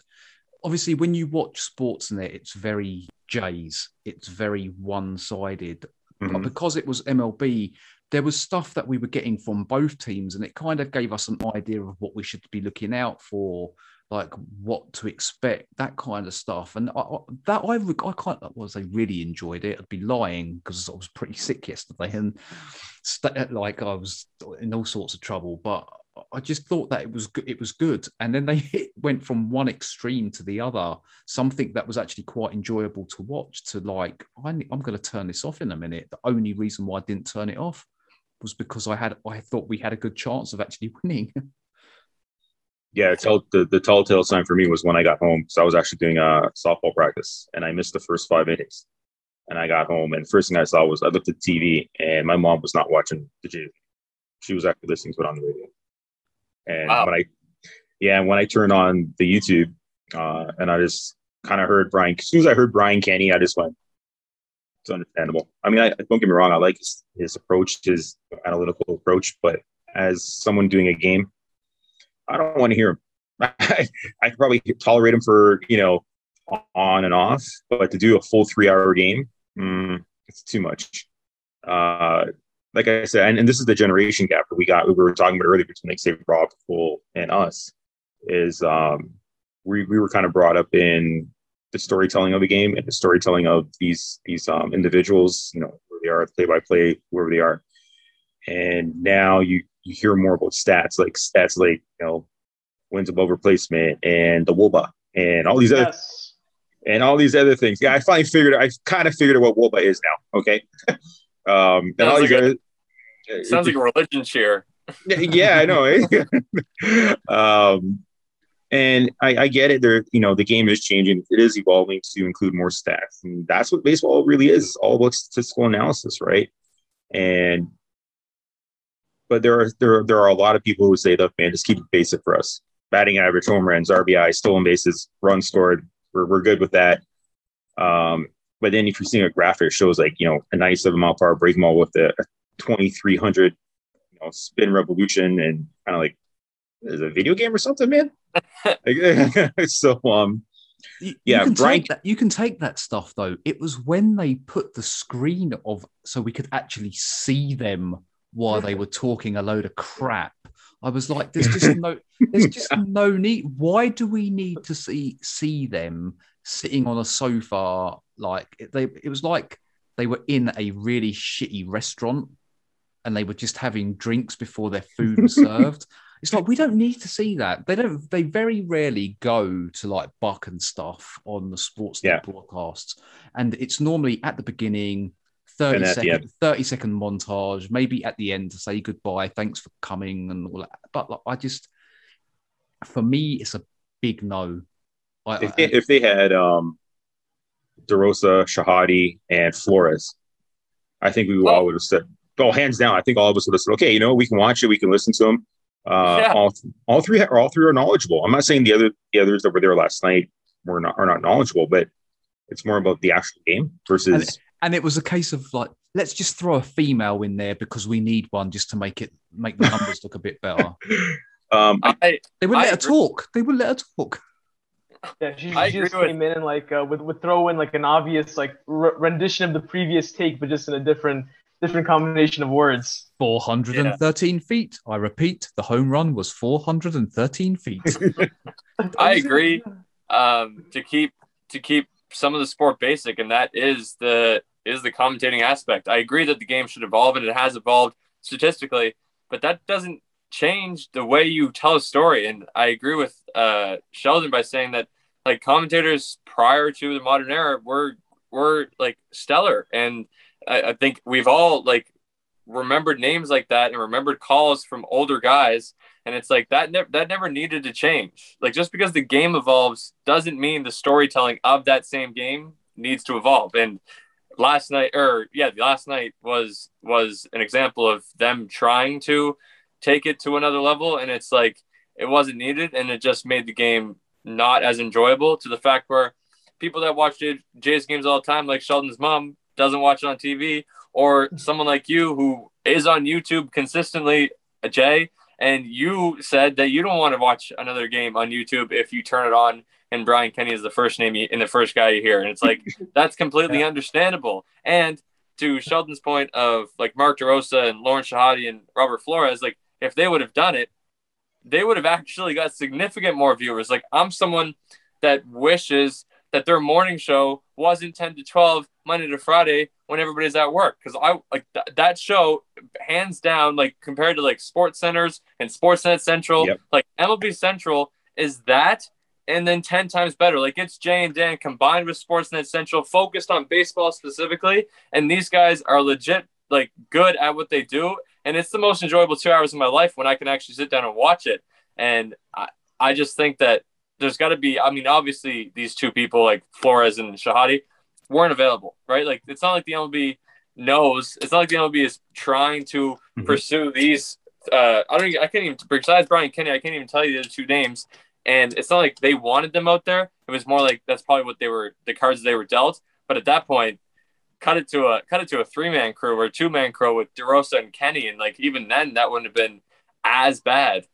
Speaker 1: obviously, when you watch sports in there, it's very Jays. It's very one-sided. Mm-hmm. But because it was MLB, there was stuff that we were getting from both teams, and it kind of gave us an idea of what we should be looking out for like what to expect, that kind of stuff. And I, that I, I was I really enjoyed it. I'd be lying because I was pretty sick yesterday and st- like I was in all sorts of trouble. But I just thought that it was good. It was good, and then they hit, went from one extreme to the other. Something that was actually quite enjoyable to watch. To like, I, I'm going to turn this off in a minute. The only reason why I didn't turn it off was because I had I thought we had a good chance of actually winning.
Speaker 4: Yeah, tell, the, the telltale sign for me was when I got home. So I was actually doing a softball practice and I missed the first five innings. And I got home and first thing I saw was I looked at TV and my mom was not watching the Jays. She was actually listening to it on the radio. And wow. when I, yeah, when I turned on the YouTube uh, and I just kind of heard Brian, as soon as I heard Brian Kenny, I just went, it's understandable. I mean, I don't get me wrong, I like his, his approach, his analytical approach, but as someone doing a game, I don't want to hear him. I, I could probably tolerate him for, you know, on and off, but to do a full three hour game, mm, it's too much. Uh, like I said, and, and, this is the generation gap that we got, we were talking about earlier between like say Rob Cole and us is um, we, we were kind of brought up in the storytelling of the game and the storytelling of these, these um, individuals, you know, where they are play by play, wherever they are. And now you, you hear more about stats like stats like you know wins above replacement and the WOBA and all these yes. other and all these other things. Yeah, I finally figured I kind of figured out what WOBA is now. Okay. um and all
Speaker 2: like guys, a, sounds like a religion share.
Speaker 4: yeah, I know. Eh? um and I, I get it. There, you know, the game is changing. It is evolving to include more stats, and that's what baseball really is. It's all about statistical analysis, right? And but there are there are, there are a lot of people who say, "Look, man, just keep it basic for us: batting average, home runs, RBI, stolen bases, runs scored. We're we're good with that." Um, but then if you're seeing a graphic, that shows like you know a 97 mile per hour break ball with a 2300 you know spin revolution and kind of like is a video game or something, man. so um.
Speaker 1: You, yeah, you can, take that, you can take that stuff though. It was when they put the screen of so we could actually see them while they were talking a load of crap. I was like, there's just no, there's just no need. Why do we need to see see them sitting on a sofa? Like they, it was like they were in a really shitty restaurant, and they were just having drinks before their food was served. It's like we don't need to see that. They don't. They very rarely go to like Buck and stuff on the sports yeah. broadcasts, and it's normally at the beginning 30 second, 30 second montage, maybe at the end to say goodbye, thanks for coming and all that. But like, I just, for me, it's a big no.
Speaker 4: I, if, they, I, if they had um, DeRosa, Shehadi, and Flores, I think we oh. all would have said, oh, hands down. I think all of us would have said, okay, you know, we can watch it, we can listen to them. Uh, yeah. all, all three are all three are knowledgeable. I'm not saying the other the others that were there last night were not are not knowledgeable, but it's more about the actual game versus.
Speaker 1: And, and it was a case of like let's just throw a female in there because we need one just to make it make the numbers look a bit better. Um, I, they wouldn't I let her talk. They wouldn't let her talk.
Speaker 3: Yeah, she, she just came with... in and like uh, would, would throw in like an obvious like r- rendition of the previous take, but just in a different different combination of words.
Speaker 1: 413 feet. I repeat, the home run was 413 feet.
Speaker 2: I agree. Um, to keep to keep some of the sport basic, and that is the is the commentating aspect. I agree that the game should evolve, and it has evolved statistically, but that doesn't change the way you tell a story. And I agree with uh, Sheldon by saying that like commentators prior to the modern era were were like stellar, and I, I think we've all like remembered names like that and remembered calls from older guys and it's like that never that never needed to change like just because the game evolves doesn't mean the storytelling of that same game needs to evolve and last night or yeah last night was was an example of them trying to take it to another level and it's like it wasn't needed and it just made the game not as enjoyable to the fact where people that watch Jays games all the time like Sheldon's mom doesn't watch it on TV or someone like you who is on YouTube consistently uh, Jay and you said that you don't want to watch another game on YouTube if you turn it on and Brian Kenny is the first name you, and the first guy you hear. And it's like, that's completely yeah. understandable. And to Sheldon's point of like Mark DeRosa and Lauren Shehadi and Robert Flores, like if they would have done it, they would have actually got significant more viewers. Like I'm someone that wishes that their morning show wasn't 10 to 12 Monday to Friday when everybody's at work. Cause I like th- that show hands down, like compared to like sports centers and sportsnet central, yep. like MLB central is that and then 10 times better. Like it's Jay and Dan combined with Sportsnet Central, focused on baseball specifically. And these guys are legit, like good at what they do. And it's the most enjoyable two hours of my life when I can actually sit down and watch it. And I, I just think that there's got to be, I mean, obviously, these two people, like Flores and Shehadi, weren't available, right? Like it's not like the MLB knows, it's not like the MLB is trying to mm-hmm. pursue these. Uh, I don't, I can't even, besides Brian Kenny, I can't even tell you the two names and it's not like they wanted them out there. It was more like that's probably what they were the cards they were dealt. But at that point, cut it to a cut it to a three man crew or a two man crew with DeRosa and Kenny, and like even then that wouldn't have been as bad.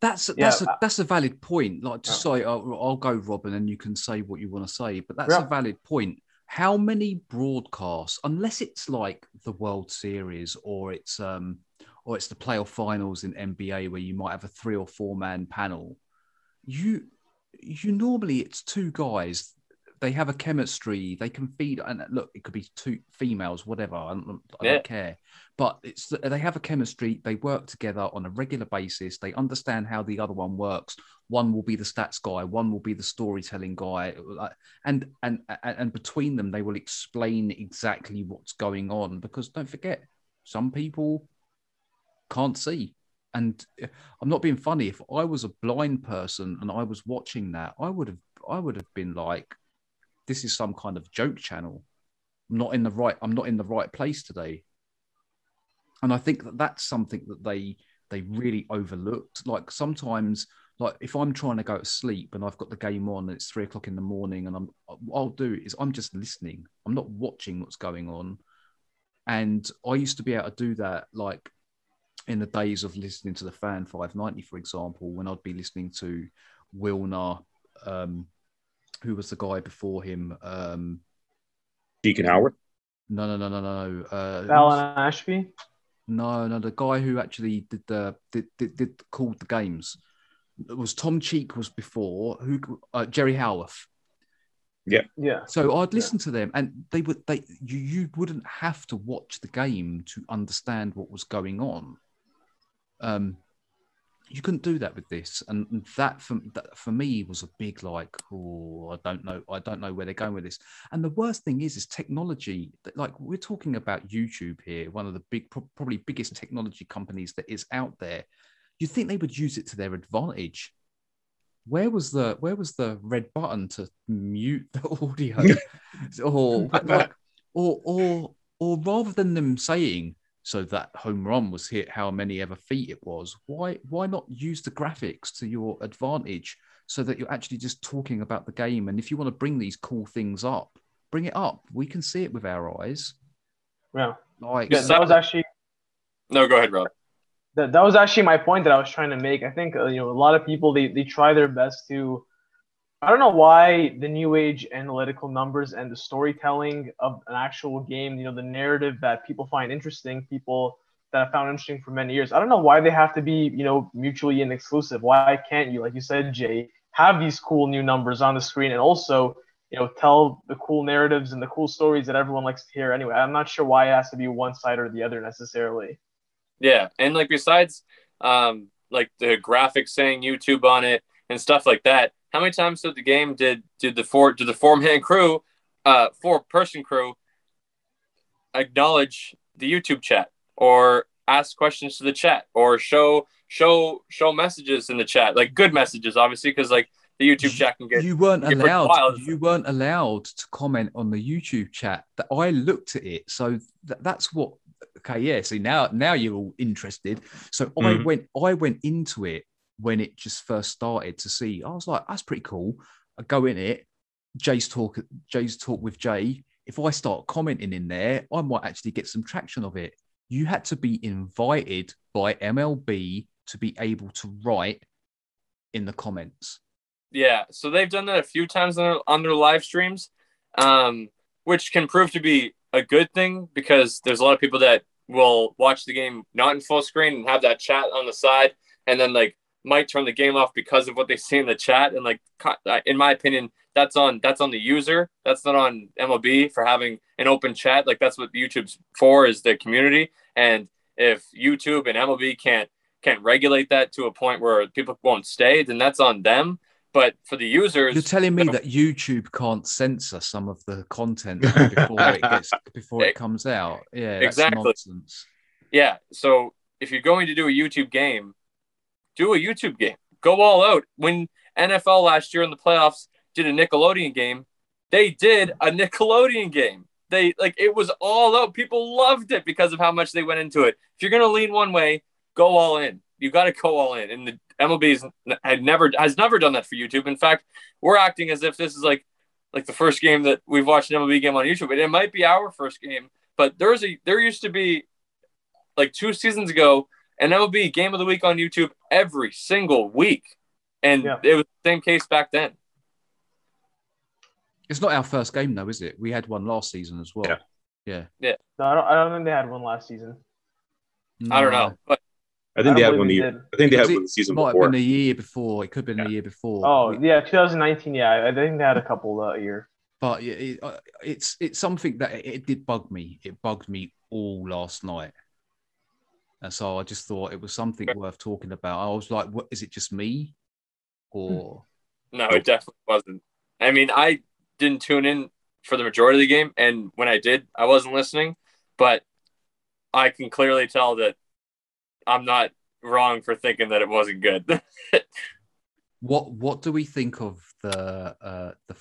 Speaker 1: That's yeah. that's a that's a valid point. Like to yeah. say, I'll, I'll, go, Robin, and you can say what you want to say. But that's yeah. a valid point. How many broadcasts, unless it's like the World Series or it's um or it's the playoff finals in NBA where you might have a three or four man panel, you you normally it's two guys. They have a chemistry. They can feed and look it could be two females whatever. I, don't, I yeah. don't care. But it's they have a chemistry. They work together on a regular basis. They understand how the other one works. One will be the stats guy. One will be the storytelling guy. And and and between them they will explain exactly what's going on. Because don't forget some people can't see and uh, I'm not being funny. If I was a blind person and I was watching that, I would have I would have been like, this is some kind of joke channel. I'm not in the right. I'm not in the right place today. And I think that that's something that they they really overlooked. Like sometimes, like if I'm trying to go to sleep and I've got the game on and it's three o'clock in the morning, and I'm what I'll do is I'm just listening. I'm not watching what's going on. And I used to be able to do that like in the days of listening to the fan 590 for example when i'd be listening to wilner um, who was the guy before him um,
Speaker 4: deacon howard
Speaker 1: no no no no no uh,
Speaker 3: alan ashby
Speaker 1: no no the guy who actually did the did, did, did called the games it was tom cheek was before who uh, jerry howarth
Speaker 4: yeah.
Speaker 3: Yeah.
Speaker 1: So I'd listen yeah. to them and they would they you, you wouldn't have to watch the game to understand what was going on. Um, you couldn't do that with this, and that for that for me was a big like, oh, I don't know, I don't know where they're going with this. And the worst thing is, is technology. Like we're talking about YouTube here, one of the big, probably biggest technology companies that is out there. You think they would use it to their advantage? Where was the where was the red button to mute the audio, or like, or or or rather than them saying so that home run was hit how many ever feet it was. Why why not use the graphics to your advantage so that you're actually just talking about the game? And if you want to bring these cool things up bring it up. We can see it with our eyes.
Speaker 3: Yeah.
Speaker 1: Like
Speaker 3: yeah, that was actually
Speaker 2: no go ahead rob.
Speaker 3: That, that was actually my point that i was trying to make. I think uh, you know a lot of people they, they try their best to I don't know why the new age analytical numbers and the storytelling of an actual game, you know, the narrative that people find interesting, people that I found interesting for many years. I don't know why they have to be, you know, mutually exclusive. Why can't you, like you said, Jay, have these cool new numbers on the screen and also, you know, tell the cool narratives and the cool stories that everyone likes to hear anyway. I'm not sure why it has to be one side or the other necessarily.
Speaker 2: Yeah, and like besides, um, like the graphics saying YouTube on it and stuff like that. How many times did the game did did the four did the four man crew, uh, four person crew, acknowledge the YouTube chat or ask questions to the chat or show show show messages in the chat? Like good messages obviously because like the YouTube chat can get
Speaker 1: you weren't allowed you weren't allowed to comment on the YouTube chat. That I looked at it so th- that's what okay yeah see now now you're all interested. So mm-hmm. I went I went into it when it just first started to see I was like that's pretty cool. I go in it Jay's talk Jay's talk with Jay. If I start commenting in there I might actually get some traction of it. You had to be invited by MLB to be able to write in the comments.
Speaker 2: Yeah, so they've done that a few times on their, on their live streams, um, which can prove to be a good thing because there's a lot of people that will watch the game not in full screen and have that chat on the side, and then like might turn the game off because of what they see in the chat. And like, in my opinion, that's on that's on the user. That's not on MLB for having an open chat. Like that's what YouTube's for is the community. And if YouTube and MLB can't can't regulate that to a point where people won't stay, then that's on them. But for the users,
Speaker 1: you're telling me that YouTube can't censor some of the content before it gets before it comes out. Yeah, exactly. Nonsense.
Speaker 2: Yeah. So if you're going to do a YouTube game, do a YouTube game. Go all out. When NFL last year in the playoffs did a Nickelodeon game, they did a Nickelodeon game. They like it was all out. People loved it because of how much they went into it. If you're gonna lean one way, go all in. You got to go all in. And the MLB had never has never done that for YouTube. In fact, we're acting as if this is like like the first game that we've watched an MLB game on YouTube. And it might be our first game, but there's a there used to be like two seasons ago an MLB game of the week on YouTube every single week. And yeah. it was the same case back then.
Speaker 1: It's not our first game though, is it? We had one last season as well.
Speaker 4: Yeah.
Speaker 1: Yeah.
Speaker 2: Yeah.
Speaker 3: No, I don't, I don't think they had one last season.
Speaker 2: No. I don't know. But
Speaker 4: I think I they had one the year. I think they had one the season
Speaker 1: might
Speaker 4: before.
Speaker 1: Have been the year before. It could have been yeah. the year before.
Speaker 3: Oh yeah, 2019. Yeah, I think they had a couple that year.
Speaker 1: But it, uh, it's it's something that it, it did bug me. It bugged me all last night. And so I just thought it was something worth talking about. I was like, what is it just me? Or
Speaker 2: no, it definitely wasn't. I mean, I didn't tune in for the majority of the game, and when I did, I wasn't listening. But I can clearly tell that I'm not wrong for thinking that it wasn't good.
Speaker 1: what What do we think of the uh the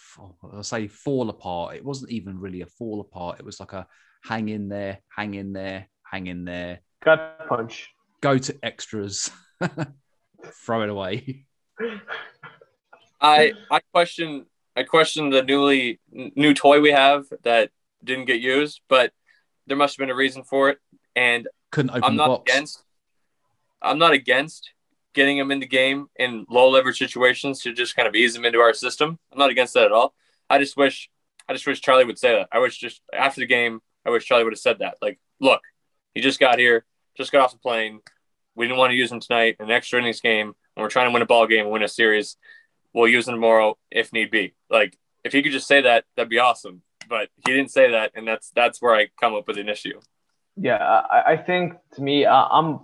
Speaker 1: I'll say fall apart? It wasn't even really a fall apart. It was like a hang in there, hang in there, hang in there
Speaker 3: Gut punch.
Speaker 1: Go to extras. Throw it away.
Speaker 2: I I question I question the newly new toy we have that didn't get used, but there must have been a reason for it. And
Speaker 1: couldn't open
Speaker 2: I'm not
Speaker 1: box.
Speaker 2: against I'm not against getting them in the game in low leverage situations to just kind of ease them into our system. I'm not against that at all. I just wish I just wish Charlie would say that. I wish just after the game, I wish Charlie would have said that. Like, look, he just got here, just got off the plane. We didn't want to use him tonight, in an extra innings game, and we're trying to win a ball game and win a series. We'll use him tomorrow if need be. Like if he could just say that, that'd be awesome. But he didn't say that, and that's that's where I come up with an issue.
Speaker 3: Yeah, I, I think to me, I'm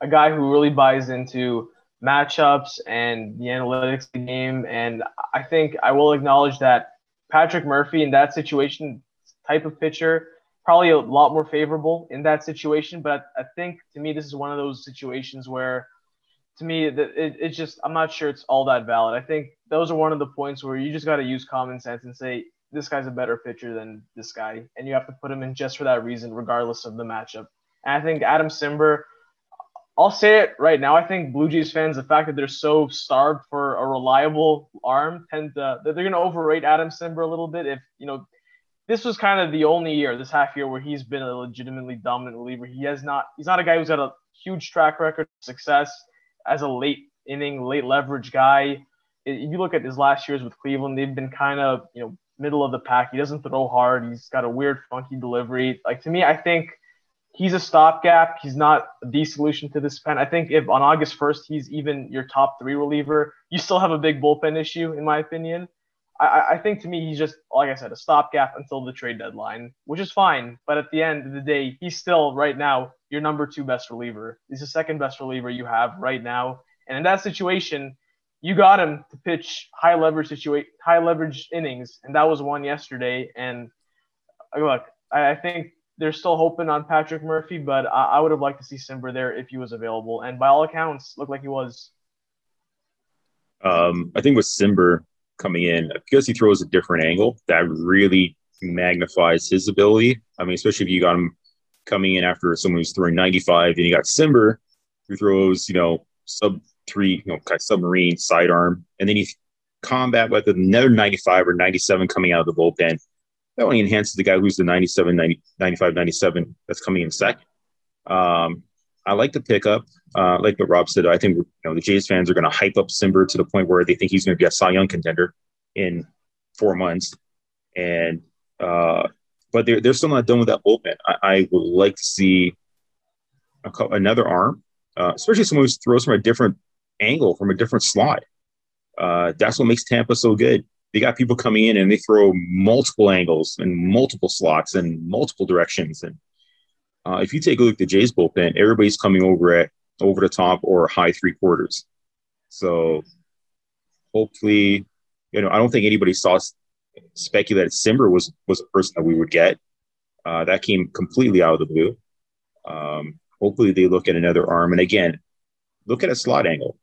Speaker 3: a guy who really buys into matchups and the analytics of the game, and I think I will acknowledge that Patrick Murphy in that situation type of pitcher probably a lot more favorable in that situation. But I think to me, this is one of those situations where, to me, it, it, it's just I'm not sure it's all that valid. I think those are one of the points where you just got to use common sense and say this guy's a better pitcher than this guy, and you have to put him in just for that reason, regardless of the matchup. And I think Adam Cimber, I'll say it right now. I think Blue Jays fans, the fact that they're so starved for a reliable arm, tend to they're going to overrate Adam Cimber a little bit. If you know this was kind of the only year, this half year, where he's been a legitimately dominant reliever. He has not. He's not a guy who's got a huge track record of success as a late inning, late leverage guy. if you look at his last years with Cleveland, they've been kind of you know middle of the pack. He doesn't throw hard. He's got a weird, funky delivery. Like to me, I think he's a stopgap. He's not the solution to this pen. I think if on August 1st he's even your top three reliever, you still have a big bullpen issue, in my opinion. I, I think to me he's just like I said, a stopgap until the trade deadline, which is fine. But at the end of the day, he's still right now your number two best reliever. He's the second best reliever you have right now. And in that situation, you got him to pitch high leverage situation, high leverage innings, and that was one yesterday. And uh, look, I, I think they're still hoping on Patrick Murphy, but I, I would have liked to see Cimber there if he was available. And by all accounts, looked like he was.
Speaker 4: Um, I think with Cimber coming in, because he throws a different angle, that really magnifies his ability. I mean, especially if you got him coming in after someone who's throwing 95, and you got Cimber who throws, you know, sub three, you know, kind of submarine sidearm, and then you combat with another 95 or 97 coming out of the bullpen. That only enhances the guy who's the 97, 90, 95, 97 that's coming in second. Um, I like the pickup. Uh, like what Rob said, I think you know the Jays fans are going to hype up Cimber to the point where they think he's going to be a Cy Young contender in four months. And uh, but they're they're still not done with that bullpen. I, I would like to see a, another arm, uh, especially someone who throws from a different angle, from a different slot. Uh, that's what makes Tampa so good. They got people coming in and they throw multiple angles and multiple slots and multiple directions. And uh, if you take a look at the Jays bullpen, everybody's coming over at over the top or high three quarters. So hopefully, you know, I don't think anybody saw speculated Cimber was was a person that we would get. Uh, that came completely out of the blue. Um, hopefully, they look at another arm, and again, look at a slot angle.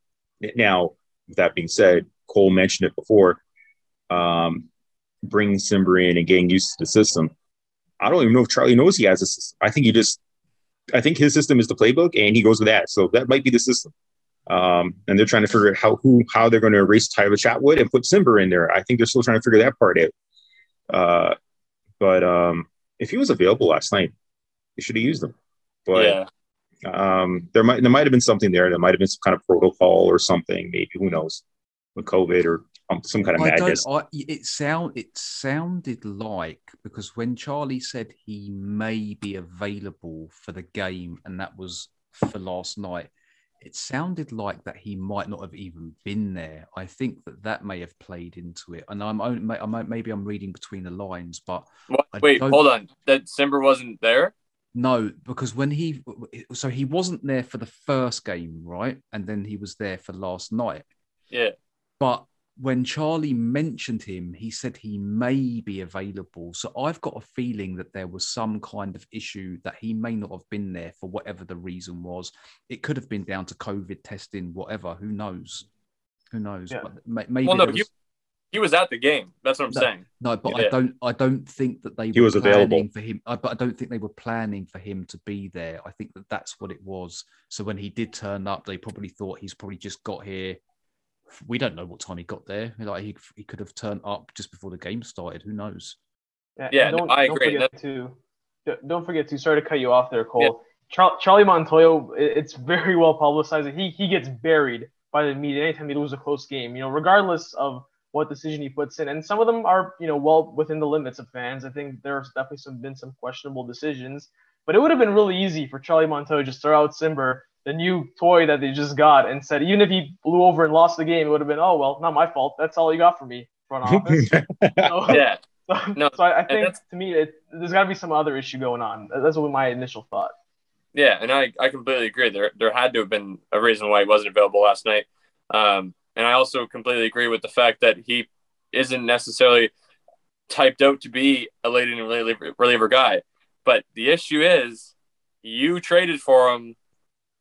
Speaker 4: Now, with that being said, Cole mentioned it before. Um, bringing Cimber in and getting used to the system. I don't even know if Charlie knows he has a system. I think he just, I think his system is the playbook, and he goes with that. So that might be the system. Um, and they're trying to figure out how who how they're going to erase Tyler Chatwood and put Cimber in there. I think they're still trying to figure that part out. Uh, but um, if he was available last night, they should have used him. But yeah. um, there might there might have been something there. There might have been some kind of protocol or something. Maybe who knows with COVID or some kind of I madness.
Speaker 1: I, it sound it sounded like because when Charlie said he may be available for the game, and that was for last night it sounded like that he might not have even been there. I think that that may have played into it, and I'm, I'm maybe I'm reading between the lines, but
Speaker 2: what, wait, hold on, that Cimber wasn't there.
Speaker 1: No, because when he so he wasn't there for the first game, right? And then he was there for last night.
Speaker 2: Yeah.
Speaker 1: But when Charlie mentioned him, he said he may be available. So I've got a feeling that there was some kind of issue that he may not have been there for whatever the reason was. It could have been down to COVID testing, whatever. Who knows? Who knows? Yeah. But maybe.
Speaker 2: Well, no,
Speaker 1: was...
Speaker 2: he, he was at the game. That's what I'm
Speaker 1: no,
Speaker 2: saying.
Speaker 1: No, but yeah. I don't. I don't think that they
Speaker 4: he
Speaker 1: were
Speaker 4: was available
Speaker 1: for him. Uh, but I don't think they were planning for him to be there. I think that that's what it was. So when he did turn up, they probably thought he's probably just got here we don't know what time he got there. Like he, he could have turned up just before the game started. Who knows?
Speaker 2: Yeah, yeah don't, I
Speaker 3: don't
Speaker 2: agree.
Speaker 3: Forget to, don't forget to. Sorry to cut you off there, Cole. Yeah. Char- Charlie Montoyo. It's very well publicized. He he gets buried by the media anytime he loses a close game. You know, regardless of what decision he puts in, and some of them are you know well within the limits of fans. I think there's definitely some been some questionable decisions, but it would have been really easy for Charlie Montoyo just throw out Cimber the new toy that they just got and said even if he blew over and lost the game, it would have been oh well, not my fault. That's all you got for me, front office.
Speaker 2: so, yeah.
Speaker 3: So, no, so I, I think to me, it, there's got to be some other issue going on. That's what my initial thought.
Speaker 2: Yeah, and I, I completely agree. There there had to have been a reason why he wasn't available last night. Um, and I also completely agree with the fact that he isn't necessarily typed out to be a leading reliever, reliever guy. But the issue is you traded for him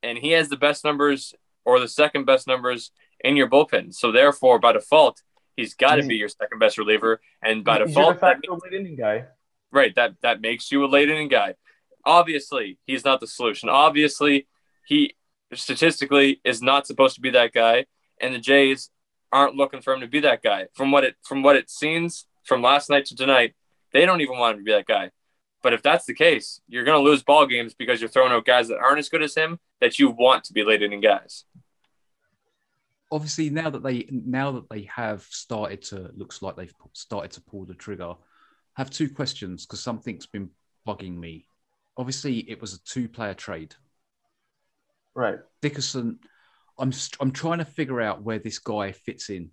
Speaker 2: and he has the best numbers or the second best numbers in your bullpen. So therefore, by default, he's got to be mm-hmm. your second best reliever, and by
Speaker 3: he's
Speaker 2: default,
Speaker 3: that makes, late inning guy.
Speaker 2: Right, that that makes you a late inning guy. Obviously, he's not the solution. Obviously, he statistically is not supposed to be that guy, and the Jays aren't looking for him to be that guy. From what it from what it seems from last night to tonight, they don't even want him to be that guy. But if that's the case, you're going to lose ball games because you're throwing out guys that aren't as good as him that you want to be late inning guys.
Speaker 1: obviously now that they now that they have started to looks like they've started to pull the trigger. I have two questions because something's been bugging me. Obviously, it was a two-player trade.
Speaker 3: Right.
Speaker 1: Dickerson, I'm I'm trying to figure out where this guy fits in.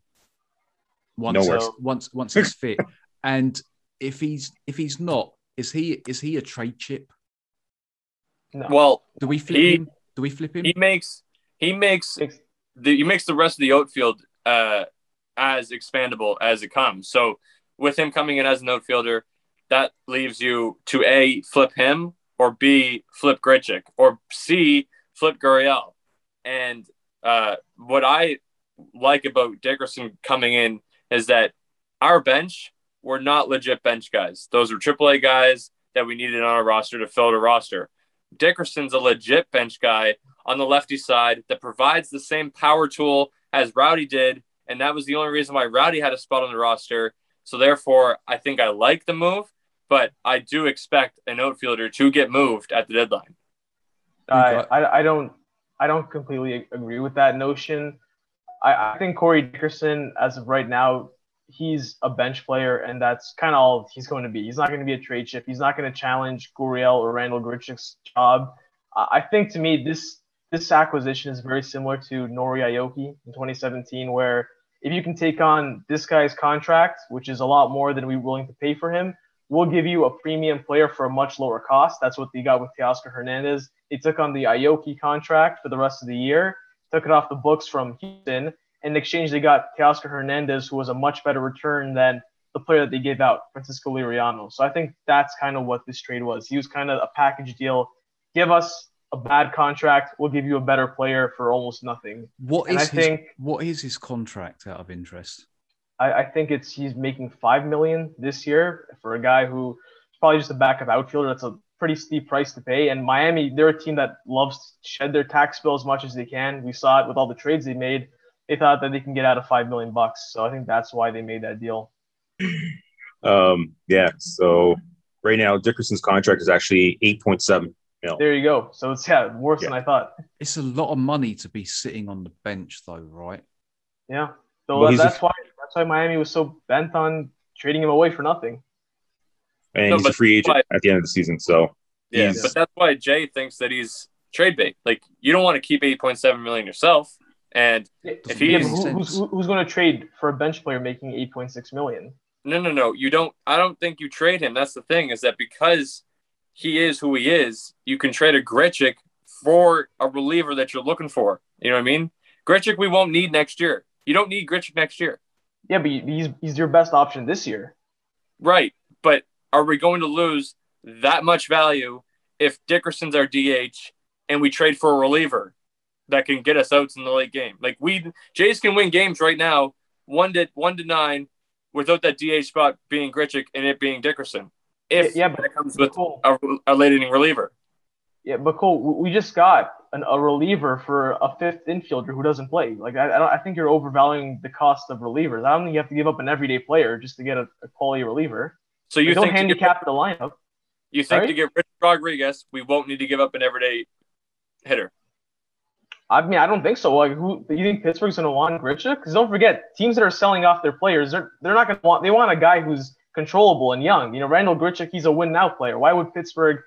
Speaker 1: Once
Speaker 4: Nowhere.
Speaker 1: he's- once once he's fit, and if he's if he's not, is he is he a trade chip?
Speaker 3: No.
Speaker 2: Well,
Speaker 1: Do we flip
Speaker 2: He-
Speaker 1: him? Do we flip him?
Speaker 2: he makes he makes the he makes the rest of the outfield uh, as expandable as it comes. So with him coming in as an outfielder, that leaves you to a flip him or b flip Grichuk or c flip Gurriel. And uh, what I like about Dickerson coming in is that our bench were not legit bench guys. Those were AAA guys that we needed on our roster to fill the roster. Dickerson's a legit bench guy on the lefty side that provides the same power tool as Rowdy did. And that was the only reason why Rowdy had a spot on the roster. So therefore, I think I like the move, but I do expect an outfielder to get moved at the deadline.
Speaker 3: I,
Speaker 1: Okay.
Speaker 3: I, I don't I don't completely agree with that notion. I, I think Corey Dickerson, as of right now, he's a bench player, and that's kind of all he's going to be. He's not going to be a trade chip. He's not going to challenge Gurriel or Randall Grichuk's job. Uh, I think to me this this acquisition is very similar to Nori Aoki in 2017, where if you can take on this guy's contract, which is a lot more than we're willing to pay for him, we'll give you a premium player for a much lower cost. That's what they got with Teoscar Hernandez. They took on the Aoki contract for the rest of the year, took it off the books from Houston. In exchange, they got Teoscar Hernandez, who was a much better return than the player that they gave out, Francisco Liriano. So I think that's kind of what this trade was. He was kind of a package deal. Give us a bad contract, we'll give you a better player for almost nothing.
Speaker 1: What
Speaker 3: And
Speaker 1: is
Speaker 3: I
Speaker 1: his,
Speaker 3: think-
Speaker 1: what is his contract out of interest?
Speaker 3: I, I think it's he's making five million this year for a guy who is probably just a backup outfielder. That's a pretty steep price to pay. And Miami, they're a team that loves to shed their tax bill as much as they can. We saw it with all the trades they made. They thought that they can get out of five million bucks. So I think that's why they made that deal.
Speaker 4: Um, yeah. So right now, Dickerson's contract is actually eight point seven mil.
Speaker 3: There you go. So it's yeah worse than I thought.
Speaker 1: It's a lot of money to be sitting on the bench, though, right?
Speaker 3: Yeah. So
Speaker 4: Well,
Speaker 3: that-
Speaker 4: he's a-
Speaker 3: that's why that's why Miami was so bent on trading him away for nothing.
Speaker 4: and
Speaker 2: No,
Speaker 4: he's a free agent
Speaker 2: but-
Speaker 4: at the end of the season. So
Speaker 2: Yeah, but that's why Jay thinks that he's trade bait. Like you don't want to keep 8.7 million yourself. And
Speaker 1: Doesn't
Speaker 2: he
Speaker 3: Yeah,
Speaker 1: make
Speaker 2: is-
Speaker 3: but
Speaker 1: any
Speaker 3: who, who's, who's going to trade for a bench player making 8.6 million?
Speaker 2: no, no, no, you don't. I don't think you trade him. That's the thing is that because he is who he is, you can trade a Grichuk for a reliever that you're looking for. You know what I mean? Grichuk, we won't need next year. You don't need Grichuk next year.
Speaker 3: Yeah, but he's he's your best option this year.
Speaker 2: Right. But are we going to lose that much value if Dickerson's our DH and we trade for a reliever that can get us outs in the late game? Like we Jays can win games right now, one to one to nine, without that DH spot being Grichuk and it being Dickerson. If
Speaker 3: yeah, but
Speaker 2: it comes with a, a late inning reliever.
Speaker 3: yeah, but Cole, we just got an, a reliever for a fifth infielder who doesn't play. Like I, I don't, I think you're overvaluing the cost of relievers. I don't think you have to give up an everyday player just to get a, a quality reliever.
Speaker 2: So you
Speaker 3: don't
Speaker 2: think to get,
Speaker 3: handicap the lineup.
Speaker 2: you think to
Speaker 3: Sorry?
Speaker 2: get Rich Rodriguez, we won't need to give up an everyday hitter.
Speaker 3: I mean, I don't think so. Like, who you think Pittsburgh's going to want Grichuk? Because don't forget, teams that are selling off their players, they're they're not going to want. They want a guy who's controllable and young. You know, Randall Grichuk, he's a win now player. Why would Pittsburgh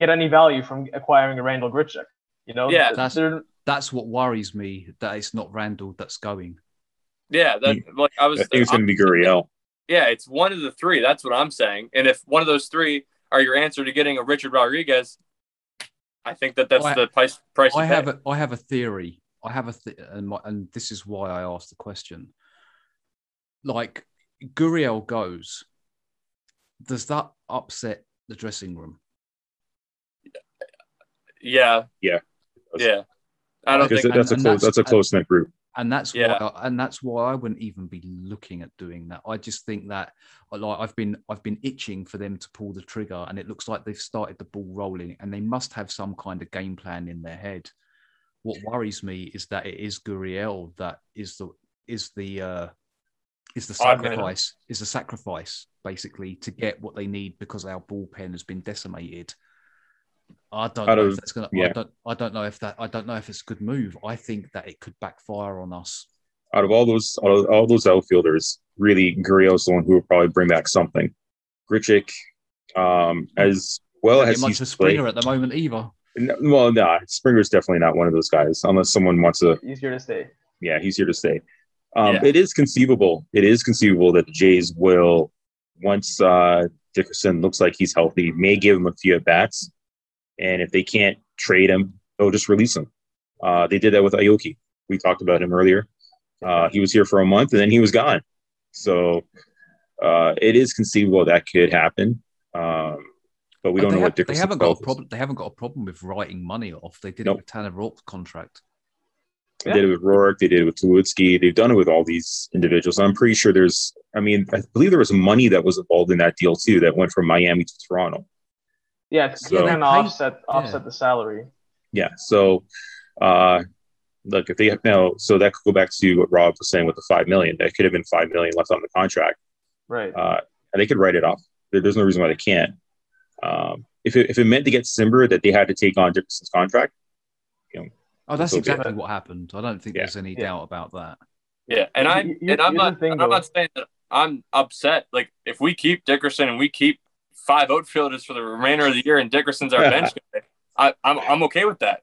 Speaker 3: get any value from acquiring a Randall Grichuk? You know,
Speaker 2: Yeah,
Speaker 1: That's- That's what worries me that it's not Randall that's going.
Speaker 2: Yeah, that like I was
Speaker 4: I think it's going to be Gurriel.
Speaker 2: Yeah, it's one of the three. That's what I'm saying. And if one of those three are your answer to getting a Richard Rodriguez, I think that that's
Speaker 1: I-
Speaker 2: the price. Price.
Speaker 1: I
Speaker 2: to pay.
Speaker 1: have a, I have a theory. I have a th- and, my, and this is why I asked the question. Like Gurriel goes, does that upset the dressing room?
Speaker 2: Yeah.
Speaker 4: Yeah.
Speaker 2: Yeah. I don't
Speaker 4: Because
Speaker 2: think.
Speaker 4: that's a close
Speaker 1: that's-
Speaker 4: that's a close knit group.
Speaker 1: And that's
Speaker 2: Yeah.
Speaker 1: why and that's why I wouldn't even be looking at doing that. I just think that like I've been I've been itching for them to pull the trigger, and it looks like they've started the ball rolling, and they must have some kind of game plan in their head. What worries me is that it is Gurriel that is the is the uh, is the
Speaker 2: Odd man out.
Speaker 1: sacrifice is the sacrifice basically to get what they need because our bullpen has been decimated. I don't know
Speaker 4: of-
Speaker 1: if that's gonna. I
Speaker 4: yeah.
Speaker 1: don't. I don't know if that. I don't know if it's a good move. I think that it could backfire on us.
Speaker 4: out of all those all, all those outfielders, really Gurriel is the one who will probably bring back something. Grichuk, um, as well as
Speaker 1: much
Speaker 4: he's
Speaker 1: of Springer
Speaker 4: played-
Speaker 1: at the moment either.
Speaker 4: No, well, no, Springer's definitely not one of those guys, unless someone wants to.
Speaker 3: He's here to stay.
Speaker 4: Yeah, he's here to stay. Um,
Speaker 2: Yeah.
Speaker 4: It is conceivable. It is conceivable that the Jays will, once uh, Dickerson looks like he's healthy, may give him a few at bats, and if they can't trade him, they'll just release him. Uh, they did that with Aoki. We talked about him earlier. Uh, he was here for a month and then he was gone. So uh, it is conceivable that could happen. Um, but we don't know
Speaker 1: ha-
Speaker 4: what
Speaker 1: they haven't got a
Speaker 4: is.
Speaker 1: problem. They haven't got a problem with writing money off. They did
Speaker 4: Nope.
Speaker 1: it with Tanner Roark's contract.
Speaker 4: They did it with Rourke. They did it with Tulowitzki. They've done it with all these individuals. I'm pretty sure there's. I mean, I believe there was money that was involved in that deal too. That went from Miami to Toronto.
Speaker 3: Yeah, it's
Speaker 4: So-
Speaker 3: kind of
Speaker 1: Pay-
Speaker 3: offset offset the salary.
Speaker 4: Yeah. So, uh, look, if they have now, so that could go back to what Rob was saying with the five million. That could have been five million left on the contract,
Speaker 3: Right.
Speaker 4: uh, and they could write it off. There- There's no reason why they can't. Um, if it, if it meant to get Cimber that they had to take on Dickerson's contract,
Speaker 1: Oh, that's
Speaker 4: Okay.
Speaker 1: exactly what happened. I don't think
Speaker 4: Yeah.
Speaker 1: there's any
Speaker 3: Yeah.
Speaker 1: doubt about that.
Speaker 2: Yeah, and I
Speaker 3: You- you-
Speaker 2: and I'm not
Speaker 3: thing,
Speaker 2: and I'm not saying that I'm upset. Like if we keep Dickerson and we keep five outfielders for the remainder of the year and Dickerson's our bench guy, I, I'm I'm okay with that.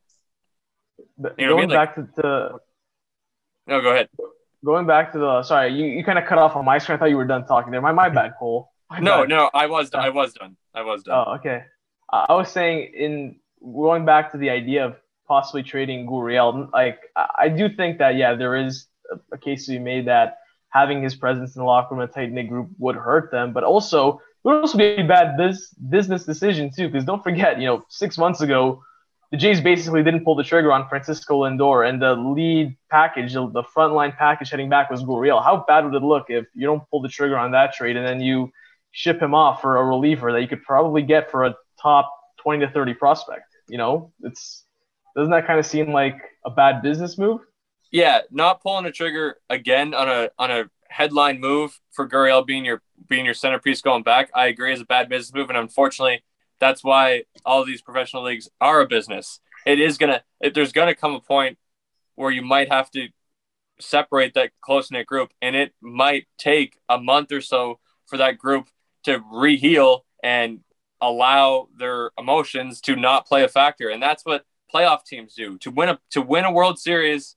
Speaker 2: You know what I
Speaker 3: going
Speaker 2: mean? Like-
Speaker 3: back to, to
Speaker 2: No, go ahead.
Speaker 3: going back to the sorry, you, you kind of cut off on my screen. I thought you were done talking there. My my bad, Cole. My
Speaker 2: No,
Speaker 3: bad.
Speaker 2: no, I was I was done. I was done.
Speaker 3: Oh, okay. Uh, I was saying in going back to the idea of possibly trading Gurriel, like I, I do think that yeah, there is a, a case to be made that having his presence in the locker room, a tight knit group, would hurt them, but also it would also be a bad biz, business decision too. Because don't forget, you know, six months ago, the Jays basically didn't pull the trigger on Francisco Lindor, and the lead package, the the frontline package heading back was Gurriel. How bad would it look if you don't pull the trigger on that trade and then you ship him off for a reliever that you could probably get for a top 20 to 30 prospect. You know, it's doesn't that kind of seem like a bad business move?
Speaker 2: Yeah, not pulling the trigger again on a on a headline move for Gurriel being your being your centerpiece going back. I agree is a bad business move, and unfortunately, that's why all these professional leagues are a business. It is gonna. There's gonna come a point where you might have to separate that close knit group, and it might take a month or so for that group to reheal and allow their emotions to not play a factor. And that's what playoff teams do. To win a to win a World Series,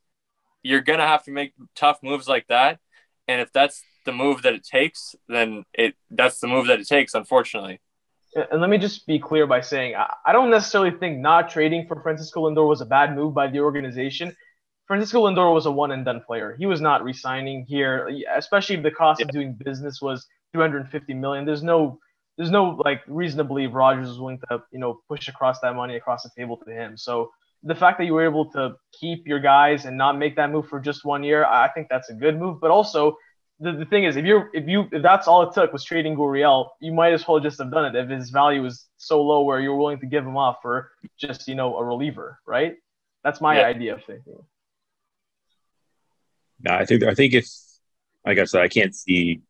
Speaker 2: you're gonna have to make tough moves like that. And if that's the move that it takes, then it that's the move that it takes, unfortunately.
Speaker 3: And let me just be clear by saying I don't necessarily think not trading for Francisco Lindor was a bad move by the organization. Francisco Lindor was a one and done player. He was not resigning here, especially if the cost of doing business was 250 million. There's no there's no like reason to believe Rogers was willing to you know push across that money across the table to him. So the fact that you were able to keep your guys and not make that move for just one year, I think that's a good move. But also the, the thing is, if you're if you if that's all it took was trading Gurriel, you might as well just have done it if his value is so low where you're willing to give him off for just you know a reliever, right? That's my
Speaker 2: Yeah.
Speaker 3: idea of thinking.
Speaker 4: No, I think I think if like I said, I can't see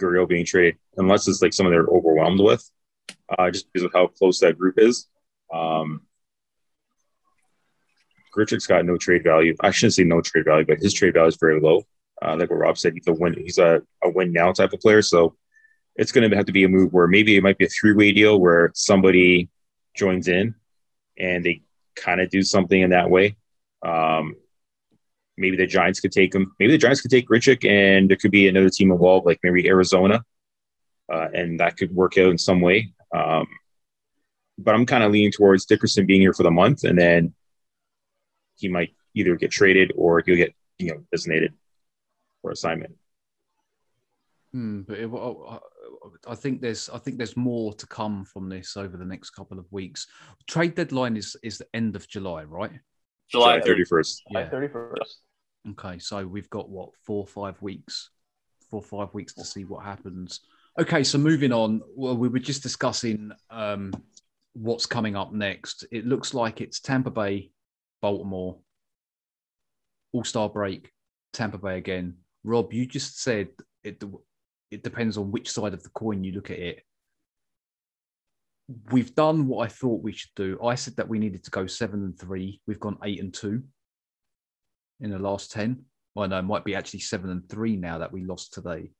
Speaker 4: Gurriel being traded unless it's like someone they're overwhelmed with, uh, just because of how close that group is. Um, Grichuk's got no trade value. I shouldn't say no trade value, but his trade value is very low. Uh, like what Rob said, he's a win. He's a, a win now type of player. So it's going to have to be a move where maybe it might be a three way deal where somebody joins in and they kind of do something in that way. Um, maybe the Giants could take him. Maybe the Giants could take Grichuk, and there could be another team involved, like maybe Arizona, uh, and that could work out in some way. Um, but I'm kind of leaning towards Dickerson being here for the month, and then he might either get traded or he'll get you know designated for assignment.
Speaker 1: Hmm, but it, I think there's I think there's more to come from this over the next couple of weeks. Trade deadline is is the end of July, right?
Speaker 2: July
Speaker 4: thirty
Speaker 2: 30th.
Speaker 4: first.
Speaker 3: By 31st.
Speaker 1: Okay, so we've got what four or five weeks, four or five weeks to see what happens. Okay, so moving on. Well, we were just discussing um, what's coming up next. It looks like it's Tampa Bay, Baltimore, All Star break, Tampa Bay again. Rob, you just said it. It depends on which side of the coin you look at it. We've done what I thought we should do. I said that we needed to go seven and three. We've gone eight and two in the last 10. Well, no, it might be actually seven and three now that we lost today.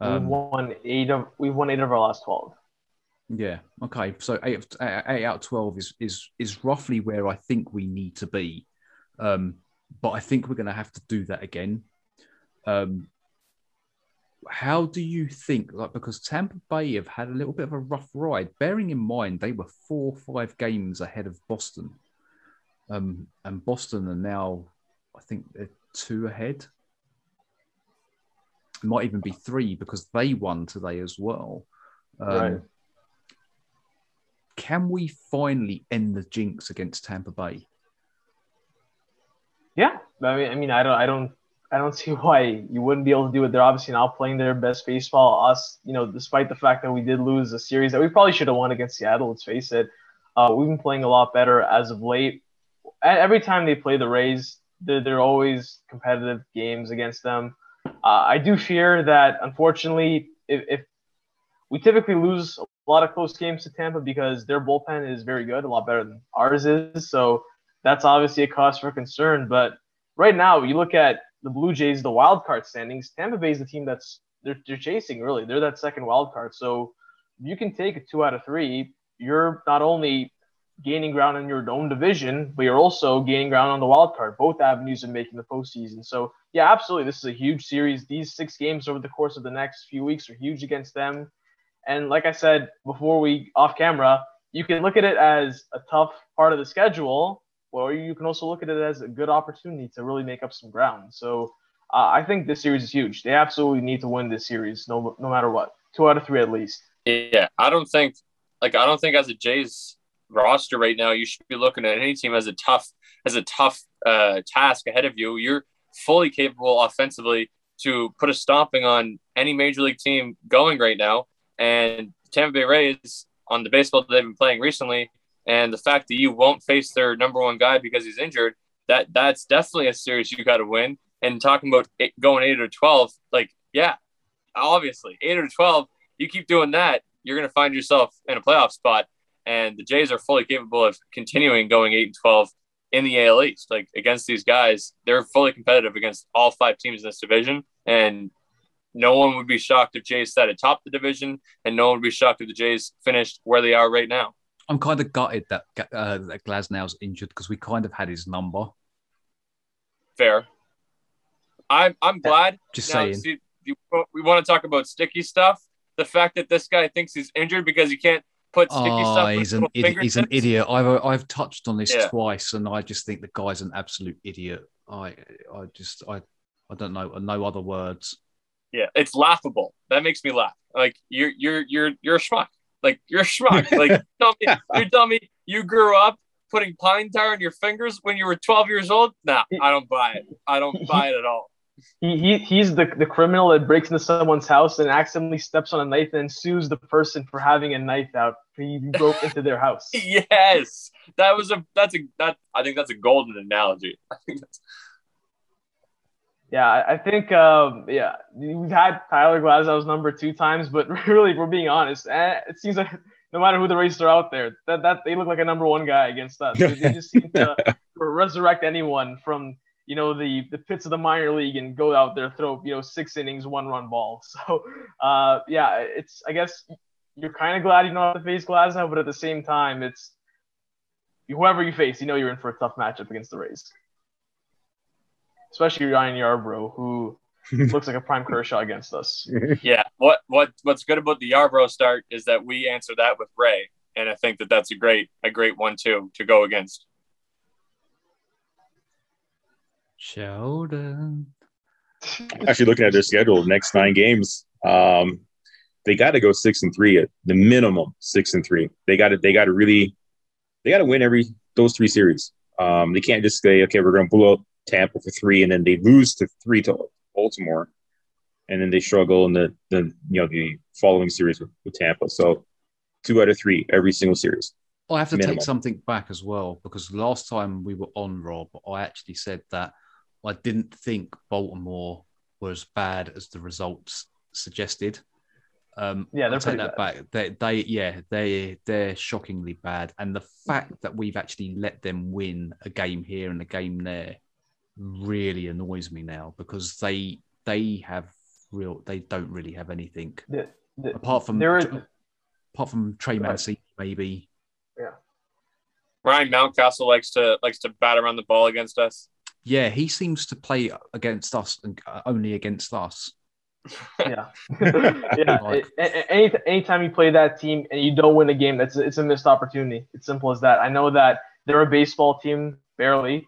Speaker 1: Um,
Speaker 3: won eight of we've won eight of our last twelve.
Speaker 1: yeah. Okay. So eight, of, eight out of twelve is is is roughly where I think we need to be. Um, but I think we're going to have to do that again. Um, how do you think, like, because Tampa Bay have had a little bit of a rough ride, bearing in mind they were four or five games ahead of Boston. Um, and Boston are now, I think they're two ahead. It might even be three because they won today as well. Um,
Speaker 3: Right.
Speaker 1: Can we finally end the jinx against Tampa Bay?
Speaker 3: Yeah, I mean, I mean, I don't, I don't, I don't see why you wouldn't be able to do it. They're obviously not playing their best baseball. Us, you know, despite the fact that we did lose a series that we probably should have won against Seattle. Let's face it. Uh, we've been playing a lot better as of late. Every time they play the Rays, they're, they're always competitive games against them. Uh, I do fear that, unfortunately, if, if we typically lose a lot of close games to Tampa because their bullpen is very good, a lot better than ours is. So that's obviously a cause for concern. But right now, you look at the Blue Jays, the wild card standings. Tampa Bay is the team that's they're, they're chasing. Really, they're that second wild card. So you can take a two out of three. You're not only gaining ground in your own division, but you're also gaining ground on the wild card. Both avenues of making the postseason. So yeah, absolutely, this is a huge series. These six games over the course of the next few weeks are huge against them. And like I said before we off camera, you can look at it as a tough part of the schedule, or you can also look at it as a good opportunity to really make up some ground. So uh, I think this series is huge. They absolutely need to win this series, no no matter what. Two out of three at least.
Speaker 2: Yeah, I don't think like I don't think as a Jays roster right now, you should be looking at any team as a tough as a tough uh, task ahead of you. You're fully capable offensively to put a stomping on any major league team going right now. And Tampa Bay Rays on the baseball that they've been playing recently, and the fact that you won't face their number one guy because he's injured, that that's definitely a series you got to win. And talking about going eight or twelve, like yeah, obviously eight or twelve, you keep doing that, you're going to find yourself in a playoff spot. And the Jays are fully capable of continuing going eight and twelve in the AL East. Like against these guys, they're fully competitive against all five teams in this division, and no one would be shocked if Jays sat atop the division, and no one would be shocked if the Jays finished where they are right now.
Speaker 1: I'm kind of gutted that uh, that Glasnow's injured because we kind of had his number.
Speaker 2: Fair. I'm I'm glad.
Speaker 1: Just
Speaker 2: Now,
Speaker 1: saying.
Speaker 2: see, we want to talk about sticky stuff. The fact that this guy thinks he's injured because he can't put sticky
Speaker 1: Oh,
Speaker 2: stuff.
Speaker 1: he's an idi- he's an idiot. I've I've touched on this
Speaker 2: Yeah.
Speaker 1: twice, and I just think the guy's an absolute idiot. I I just I I don't know no other words.
Speaker 2: Yeah, it's laughable. That makes me laugh. Like you're you're you're you're a schmuck. Like you're a schmuck. Like tell me, you tell me you grew up putting pine tar in your fingers when you were 12 years old. Nah, I don't buy it. I don't buy it at all.
Speaker 3: He, he he's the, the criminal that breaks into someone's house and accidentally steps on a knife and sues the person for having a knife out. He broke into their house.
Speaker 2: Yes, that was a that's a that I think that's a golden analogy. I think that's
Speaker 3: Yeah, I think um, yeah we've had Tyler Glasnow's number two times, but really, if we're being honest, eh, it seems like no matter who the racers are out there, that that they look like a number one guy against us. They, they just seem to resurrect anyone from you know the the pits of the minor league and go out there throw you know six innings, one run ball. So uh, yeah, it's I guess you're kind of glad you don't have to face Glasnow, but at the same time, it's whoever you face, you know you're in for a tough matchup against the Rays especially Ryan Yarbrough, who looks like a prime Kershaw against us.
Speaker 2: yeah. What what what's good about the Yarbrough start is that we answer that with Ray, and I think that that's a great a great one too to go against.
Speaker 1: Sheldon.
Speaker 4: Actually, looking at their schedule, next nine games, um, they got to go six and three at the minimum. Six and three. They got to. They got to really. They got to win every those three series. Um, they can't just say, okay, we're going to blow up Tampa for three, and then they lose to three to Baltimore, and then they struggle in the the you know the following series with, with Tampa. So two out of three every single series.
Speaker 1: I have to
Speaker 4: Minimum.
Speaker 1: take something back as well because last time we were on Rob, I actually said that I didn't think Baltimore were as bad as the results suggested. Um,
Speaker 3: Yeah, they're
Speaker 1: I take
Speaker 3: pretty
Speaker 1: that back. They, they, yeah, they, they're shockingly bad, and the fact that we've actually let them win a game here and a game there really annoys me now because they they have real they don't really have anything
Speaker 3: The- the-
Speaker 1: apart from
Speaker 3: there is,
Speaker 1: apart from Trey
Speaker 3: Right.
Speaker 1: Mancini maybe. Yeah.
Speaker 2: Ryan Mountcastle likes to likes to bat around the ball against us.
Speaker 1: Yeah, he seems to play against us and uh, only against us.
Speaker 3: yeah, yeah.
Speaker 1: Like-
Speaker 3: A- a- any anytime you play that team and you don't win a game, that's it's a missed opportunity. It's simple as that. I know that they're a baseball team, barely,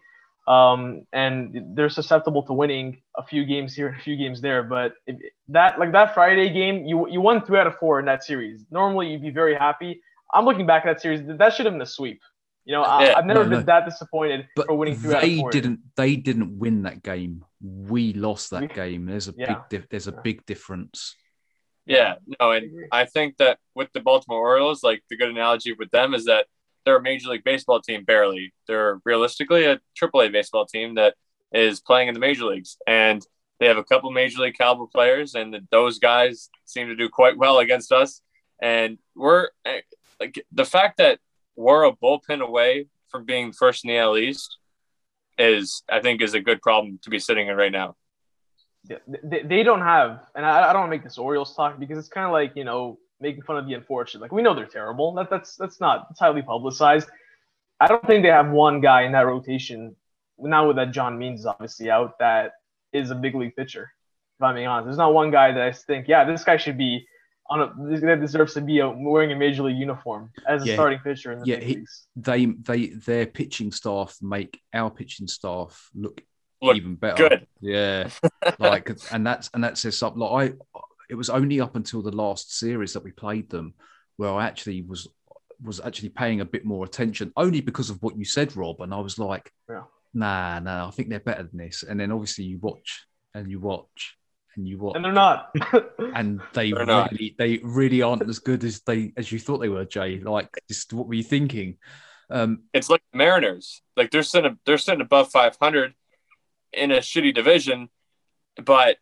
Speaker 3: um, and they're susceptible to winning a few games here a few games there. But if, that like that Friday game, you you won three out of four in that series. Normally, you'd be very happy. I'm looking back at that series. That should have been a sweep. You know, I,
Speaker 2: Yeah.
Speaker 3: I've never
Speaker 1: No,
Speaker 3: been
Speaker 1: no.
Speaker 3: that disappointed
Speaker 1: But
Speaker 3: for winning three out of
Speaker 1: they didn't. They didn't win that game. We lost that
Speaker 3: We-
Speaker 1: game. There's a
Speaker 3: Yeah.
Speaker 1: big. Dif- there's a big difference.
Speaker 2: Yeah, no, and. I think that with the Baltimore Orioles, like the good analogy with them is that they're a Major League Baseball team barely. They're realistically a AAA baseball team that is playing in the major leagues, and they have a couple Major League caliber players, and those guys seem to do quite well against us. And we're eh, like the fact that we're a bullpen away from being first in the AL East is, I think, is a good problem to be sitting in right now.
Speaker 3: Yeah, they, don't have, and I, I don't make this Orioles talk because it's kind of like you know making fun of the unfortunate. Like we know they're terrible. That that's that's not it's highly publicized. I don't think they have one guy in that rotation. Now with that John Means is obviously out, that is a big league pitcher. If I'm being honest, there's not one guy that I think, yeah, this guy should be on a this guy deserves to be a, wearing a major league uniform as a
Speaker 1: Yeah.
Speaker 3: starting pitcher in the
Speaker 1: Yeah,
Speaker 3: big
Speaker 1: he-
Speaker 3: leagues.
Speaker 1: They they their pitching staff make our pitching staff look,
Speaker 2: Look
Speaker 1: even better.
Speaker 2: Good.
Speaker 1: Yeah, like and that's and that says something. Like I, it was only up until the last series that we played them where I actually was was actually paying a bit more attention, only because of what you said, Rob. And I was like,
Speaker 3: Yeah.
Speaker 1: nah, nah, I think they're better than this. And then obviously you watch and you watch and you watch,
Speaker 3: And they're not.
Speaker 1: and they
Speaker 2: They're not.
Speaker 1: really they really aren't as good as they as you thought they were, Jay. Like, just what were you thinking? Um,
Speaker 2: it's like the Mariners. Like they're sitting they're sitting above 500 in a shitty division, but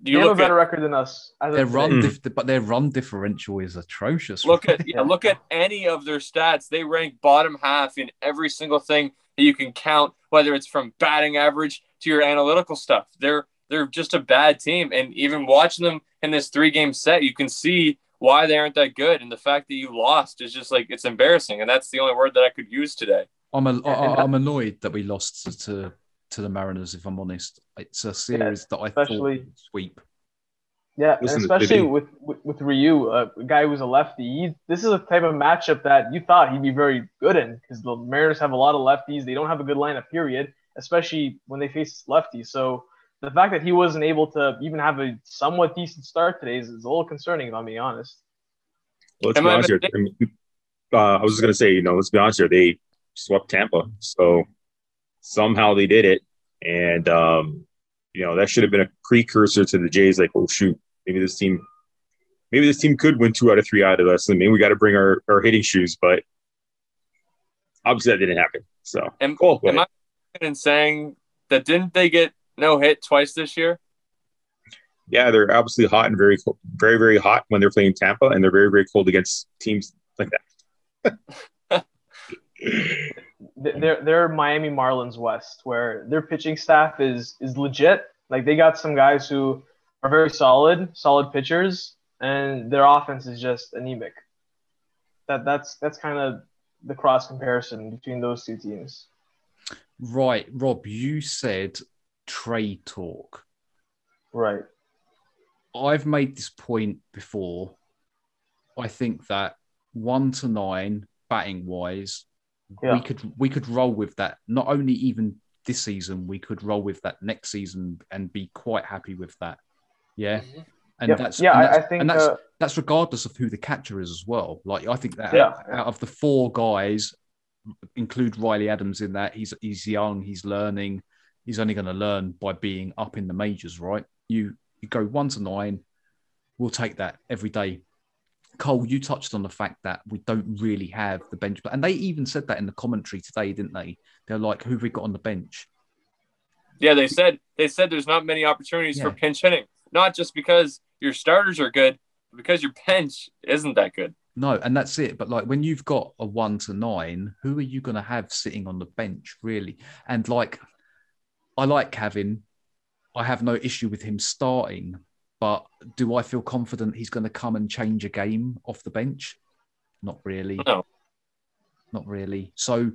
Speaker 3: they
Speaker 2: you
Speaker 3: have a better
Speaker 2: at
Speaker 3: record than us. as of
Speaker 1: their run,
Speaker 4: Mm.
Speaker 1: dif- but their run differential is atrocious.
Speaker 2: look at yeah,
Speaker 3: Yeah.
Speaker 2: look at any of their stats. They rank bottom half in every single thing that you can count, whether it's from batting average to your analytical stuff. They're they're just a bad team, and even watching them in this three game set, you can see why they aren't that good. And the fact that you lost is just like it's embarrassing, and that's the only word that I could use today.
Speaker 1: I'm a,
Speaker 3: and
Speaker 1: I,
Speaker 3: that-
Speaker 1: I'm annoyed that we lost to, to to the Mariners. If I'm honest, it's a series that I
Speaker 3: especially-
Speaker 1: thought sweep.
Speaker 3: Yeah, and especially with, with with Ryu, uh, a guy who's a lefty. He, this is a type of matchup that you thought he'd be very good in because the Mariners have a lot of lefties. They don't have a good lineup, period, especially when they face lefties. So the fact that he wasn't able to even have a somewhat decent start today is, is a little concerning, if I'm being honest.
Speaker 4: Well, let's
Speaker 2: Am
Speaker 4: be
Speaker 2: I
Speaker 4: honest here. I mean, uh, I was just gonna say, you know, let's be honest here. They swept Tampa, so somehow they did it, and um, you know that should have been a precursor to the Jays. Like, oh shoot, maybe this team, maybe this team could win two out of three out of us, and mean, we got to bring our, our hitting shoes. But obviously, that didn't happen. So
Speaker 2: Am,
Speaker 4: cool.
Speaker 2: Am I in saying that didn't they get no hit twice this year?
Speaker 4: yeah, they're obviously hot and very, cold, very, very hot when they're playing Tampa, and they're very, very cold against teams like that.
Speaker 3: Th- They're they're Miami Marlins West, where their pitching staff is is legit. Like they got some guys who are very solid, solid pitchers, and their offense is just anemic. That that's that's kind of the cross comparison between those two teams.
Speaker 1: Right, Rob, you said trade talk.
Speaker 3: Right.
Speaker 1: I've made this point before. I think that one to nine batting wise,
Speaker 3: Yeah.
Speaker 1: we could we could roll with that. Not only even this season, we could roll with that next season and be quite happy with that. Yeah, and
Speaker 3: Yep.
Speaker 1: that's
Speaker 3: yeah,
Speaker 1: and
Speaker 3: I, I think
Speaker 1: and that's
Speaker 3: uh,
Speaker 1: that's regardless of who the catcher is as well. Like I think that
Speaker 3: Yeah,
Speaker 1: out, out of the four guys, include Riley Adams in that. He's he's young, he's learning. He's only going to learn by being up in the majors, right? You you go one to nine, we'll take that every day. Cole, you touched on the fact that we don't really have the bench, and they even said that in the commentary today, didn't they? They're like, "Who have we got on the bench?"
Speaker 2: Yeah, they said they said there's not many opportunities for pinch hitting. Not just because your starters are good, but because your bench isn't that good.
Speaker 1: No, and that's it. But like when you've got a one to nine, who are you going to have sitting on the bench, really? And like, I like Kevin. I have no issue with him starting, but do I feel confident he's going to come and change a game off the bench? Not really.
Speaker 2: No.
Speaker 1: Not really. So,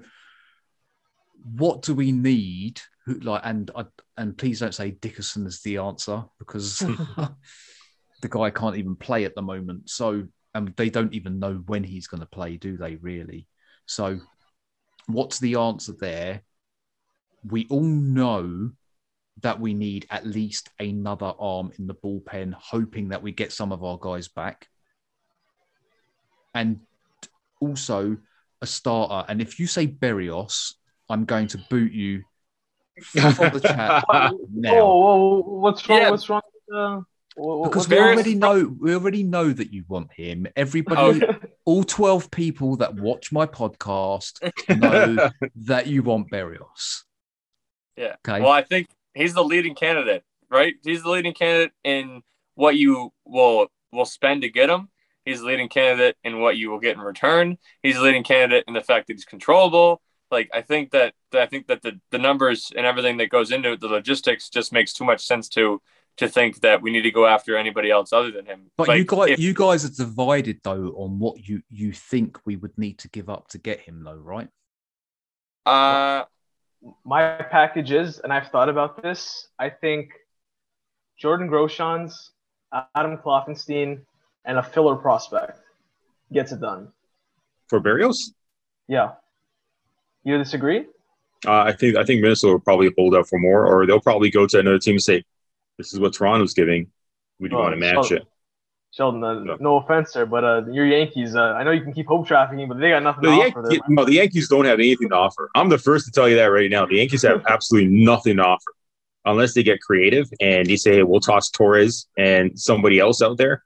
Speaker 1: what do we need? Who like and I and please don't say Dickerson is the answer because the guy can't even play at the moment. So, and they don't even know when he's going to play, do they? Really? So, what's the answer there? We all know that we need at least another arm in the bullpen, hoping that we get some of our guys back. And also a starter. And if you say Berrios, I'm going to boot you from the chat now.
Speaker 3: Whoa, whoa, what's wrong?
Speaker 2: Yeah.
Speaker 3: What's wrong? Uh, wha- wha-
Speaker 1: Because we already know we already know that you want him. Everybody,
Speaker 3: Oh,
Speaker 1: all 12 people that watch my podcast know that you want Berrios.
Speaker 2: Yeah.
Speaker 1: Okay.
Speaker 2: Well, I think he's the leading candidate, right? He's the leading candidate in what you will will spend to get him. He's the leading candidate in what you will get in return. He's the leading candidate in the fact that he's controllable. Like I think that I think that the, the numbers and everything that goes into it, the logistics just makes too much sense to to think that we need to go after anybody else other than him.
Speaker 1: But
Speaker 2: Like,
Speaker 1: you guys,
Speaker 2: if-
Speaker 1: you guys are divided though on what you you think we would need to give up to get him, though, right?
Speaker 2: uh,
Speaker 3: my package is, and I've thought about this. I think Jordan Groshans, Adam Klopfenstein, and a filler prospect gets it done.
Speaker 4: For Berrios,
Speaker 3: Yeah. You disagree?
Speaker 4: uh, I think I think Minnesota will probably hold out for more, or they'll probably go to another team and say, "This is what Toronto's giving. We do
Speaker 3: Oh,
Speaker 4: want to match
Speaker 3: so-
Speaker 4: it."
Speaker 3: Sheldon, uh,
Speaker 4: No.
Speaker 3: no offense there, but uh, your Yankees, uh, I know you can keep hope trafficking, but they got nothing
Speaker 4: No
Speaker 3: to
Speaker 4: the,
Speaker 3: offer.
Speaker 4: Yankees, no, the Yankees don't have anything to offer. I'm the first to tell you that right now. The Yankees have absolutely nothing to offer unless they get creative and they say, hey, we'll toss Torres and somebody else out there.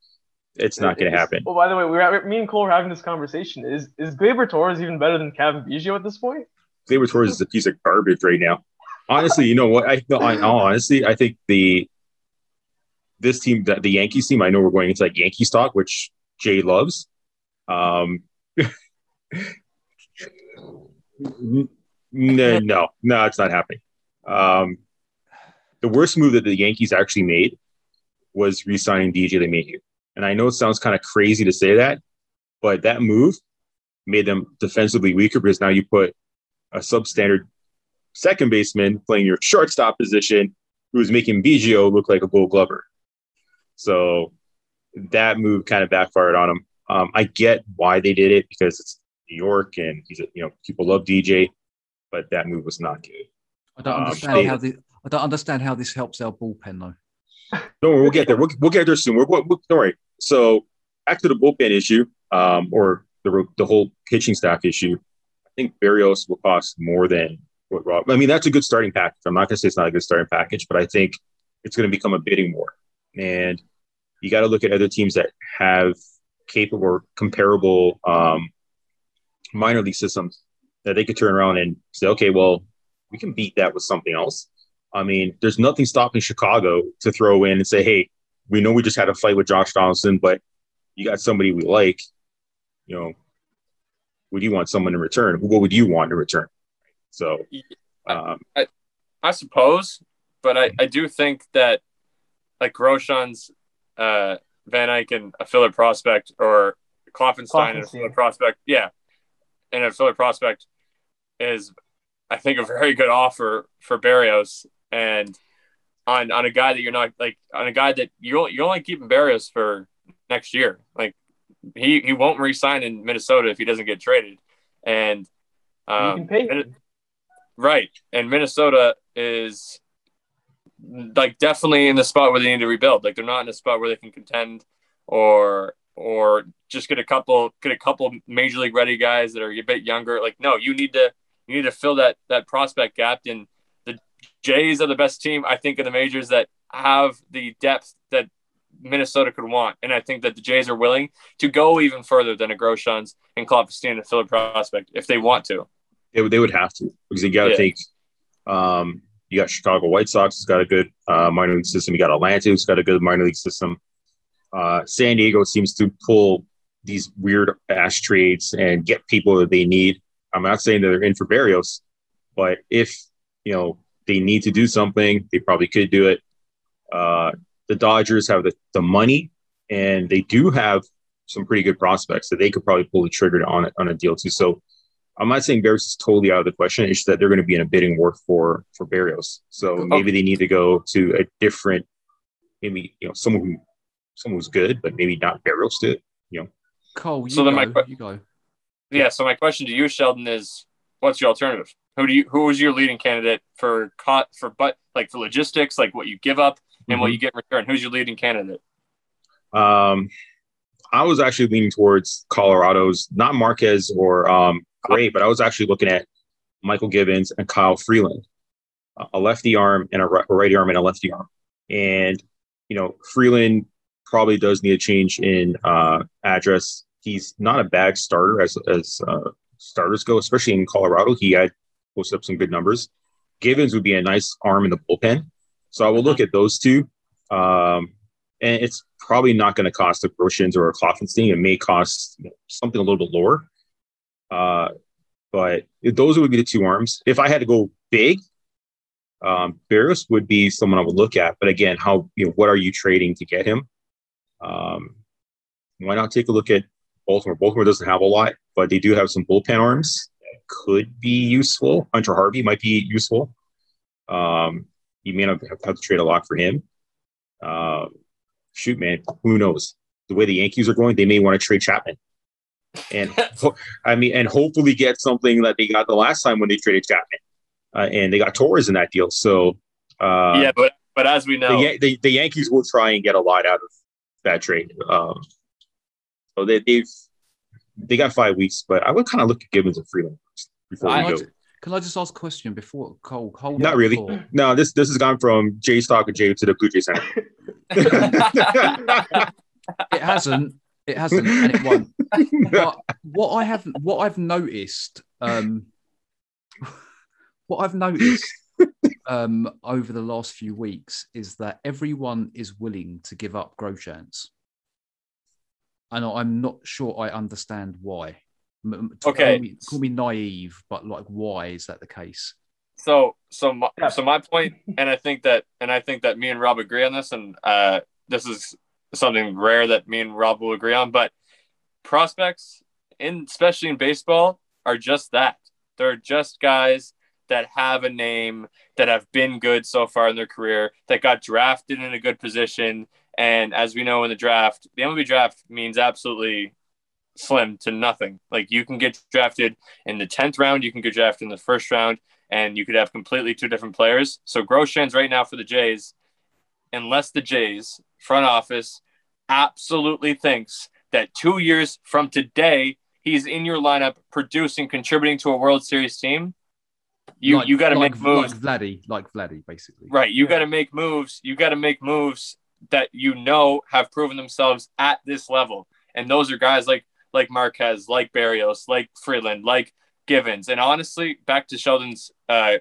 Speaker 4: It's not going to happen.
Speaker 3: Well, by the way, we were, me and Cole were having this conversation. Is is Gleyber Torres even better than Kevin Biggio at this point?
Speaker 4: Gleyber Torres is a piece of garbage right now. Honestly, you know what? I no, I honestly, I think the this team, the, the Yankees team, I know we're going into like Yankee stock, which Jay loves. Um, no, no, no, it's not happening. Um, the worst move that the Yankees actually made was re-signing DJ LeMahieu. And I know it sounds kind of crazy to say that, but that move made them defensively weaker because now you put a substandard second baseman playing your shortstop position who was making Biggio look like a gold glover. So that move kind of backfired on him. Um, I get why they did it because it's New York and he's a, you know people love DJ, but that move was not good.
Speaker 1: I don't
Speaker 4: Um,
Speaker 1: understand
Speaker 4: they-
Speaker 1: how this. I don't understand how this helps our bullpen though.
Speaker 4: Don't worry, we'll get there. We'll, we'll get there soon. We're, we're, don't worry. So back to the bullpen issue, um, or the the whole pitching staff issue. I think Berrios will cost more than what Rob. I mean, that's a good starting package. I'm not going to say it's not a good starting package, but I think it's going to become a bidding war, and you got to look at other teams that have capable comparable um, minor league systems that they could turn around and say, okay, well, we can beat that with something else. I mean, there's nothing stopping Chicago to throw in and say, hey, we know we just had a fight with Josh Donaldson, but you got somebody we like. You know, would you want someone in return? What would you want in return? So, um,
Speaker 2: I suppose, but I, I do think that like Roshan's uh, Van Eyk and a filler prospect or Klopfenstein and a filler prospect, yeah, and a filler prospect is, I think, a very good offer for Berrios. And on on a guy that you're not like on a guy that you you only keeping Berrios for next year. Like he he won't resign in Minnesota if he doesn't get traded, and um, and- Right. And Minnesota is like definitely in the spot where they need to rebuild. Like they're not in a spot where they can contend or or just get a couple get a couple major league ready guys that are a bit younger. Like no, you need to you need to fill that that prospect gap and the Jays are the best team I think in the majors that have the depth that Minnesota could want. And I think that the Jays are willing to go even further than a Groshans and Klopfenstein and Philip prospect if they want to.
Speaker 4: they, would- they would have to because you got to
Speaker 2: Yeah.
Speaker 4: think. Um, you got Chicago White Sox, has got a good uh, minor league system. You got Atlanta, who's got a good minor league system. Uh, San Diego seems to pull these weird ass trades and get people that they need. I'm not saying that they're in for Berrios, but if you know they need to do something. They probably could do it. Uh, the Dodgers have the, the money, and they do have some pretty good prospects that they could probably pull the trigger on on a deal too. So I'm not saying Berrios is totally out of the question. It's just that they're going to be in a bidding war for for Berrios. So maybe they need to go to a different, maybe you know someone who someone who's good, but maybe not Berrios to you know.
Speaker 1: Cole, you
Speaker 2: So
Speaker 1: go.
Speaker 2: then my que-
Speaker 1: you go.
Speaker 2: Yeah. So my question to you, Sheldon, is what's your alternative? Who do you who was your leading candidate for caught for but like for logistics, like what you give up and what you get in return? Who's your leading candidate?
Speaker 4: Um, I was actually leaning towards Colorado's, not Marquez or um, Gray, but I was actually looking at Mychal Givens and Kyle Freeland, a lefty arm and a ri- a righty arm and a lefty arm. And, you know, Freeland probably does need a change in uh, address. He's not a bad starter as, as uh, starters go, especially in Colorado. He had posted up some good numbers. Givens would be a nice arm in the bullpen. So I will look at those two. Um, and it's probably not going to cost a Groshans or a Klopfenstein. It may cost something a little bit lower. Uh, but those would be the two arms. If I had to go big, um, Berrios would be someone I would look at. But again, how you know what are you trading to get him? Um, why not take a look at Baltimore? Baltimore doesn't have a lot, but they do have some bullpen arms that could be useful. Hunter Harvey might be useful. Um, you may not have to trade a lot for him. Uh, shoot, man, who knows? The way the Yankees are going, they may want to trade Chapman. And I mean, and hopefully get something that they got the last time when they traded Chapman, uh, and they got Torres in that deal. So, uh,
Speaker 2: yeah, but but as we know,
Speaker 4: Yan- the, the Yankees will try and get a lot out of that trade. Um, so they, they've they got five weeks, but I would kind of look at Givens and Freeland before
Speaker 1: Can
Speaker 4: we
Speaker 1: I,
Speaker 4: go.
Speaker 1: can I just ask a question before Cole? Hold
Speaker 4: Not really.
Speaker 1: thought.
Speaker 4: No, this this has gone from Jay Stock and J to the Blue Jay Center.
Speaker 1: It hasn't. It hasn't, and it won't. But what I have, what I've noticed, um, what I've noticed um, over the last few weeks is that everyone is willing to give up Groshans, and I'm not sure I understand why. M- m-
Speaker 2: Okay.
Speaker 1: call me, call me naive, but like, why is that the case?
Speaker 2: So so my, so my point, and I think that and I think that me and Rob agree on this, and uh, this is something rare that me and Rob will agree on. But prospects, in especially in baseball, are just that. They're just guys that have a name, that have been good so far in their career, that got drafted in a good position. And as we know in the draft, the MLB draft means absolutely slim to nothing. Like you can get drafted in the 10th round, you can get drafted in the first round, and you could have completely two different players. So Groshans right now for the Jays, unless the Jays front office absolutely thinks that two years from today he's in your lineup producing, contributing to a World Series team, you
Speaker 1: Like-
Speaker 2: you got to
Speaker 1: like,
Speaker 2: make moves.
Speaker 1: like Vladdy, like Vladdy, basically.
Speaker 2: Right. You
Speaker 3: Yeah.
Speaker 2: got to make moves. You got to make moves that you know have proven themselves at this level. And those are guys like like Marquez, like Berrios, like Freeland, like Givens. And honestly, back to Sheldon's uh,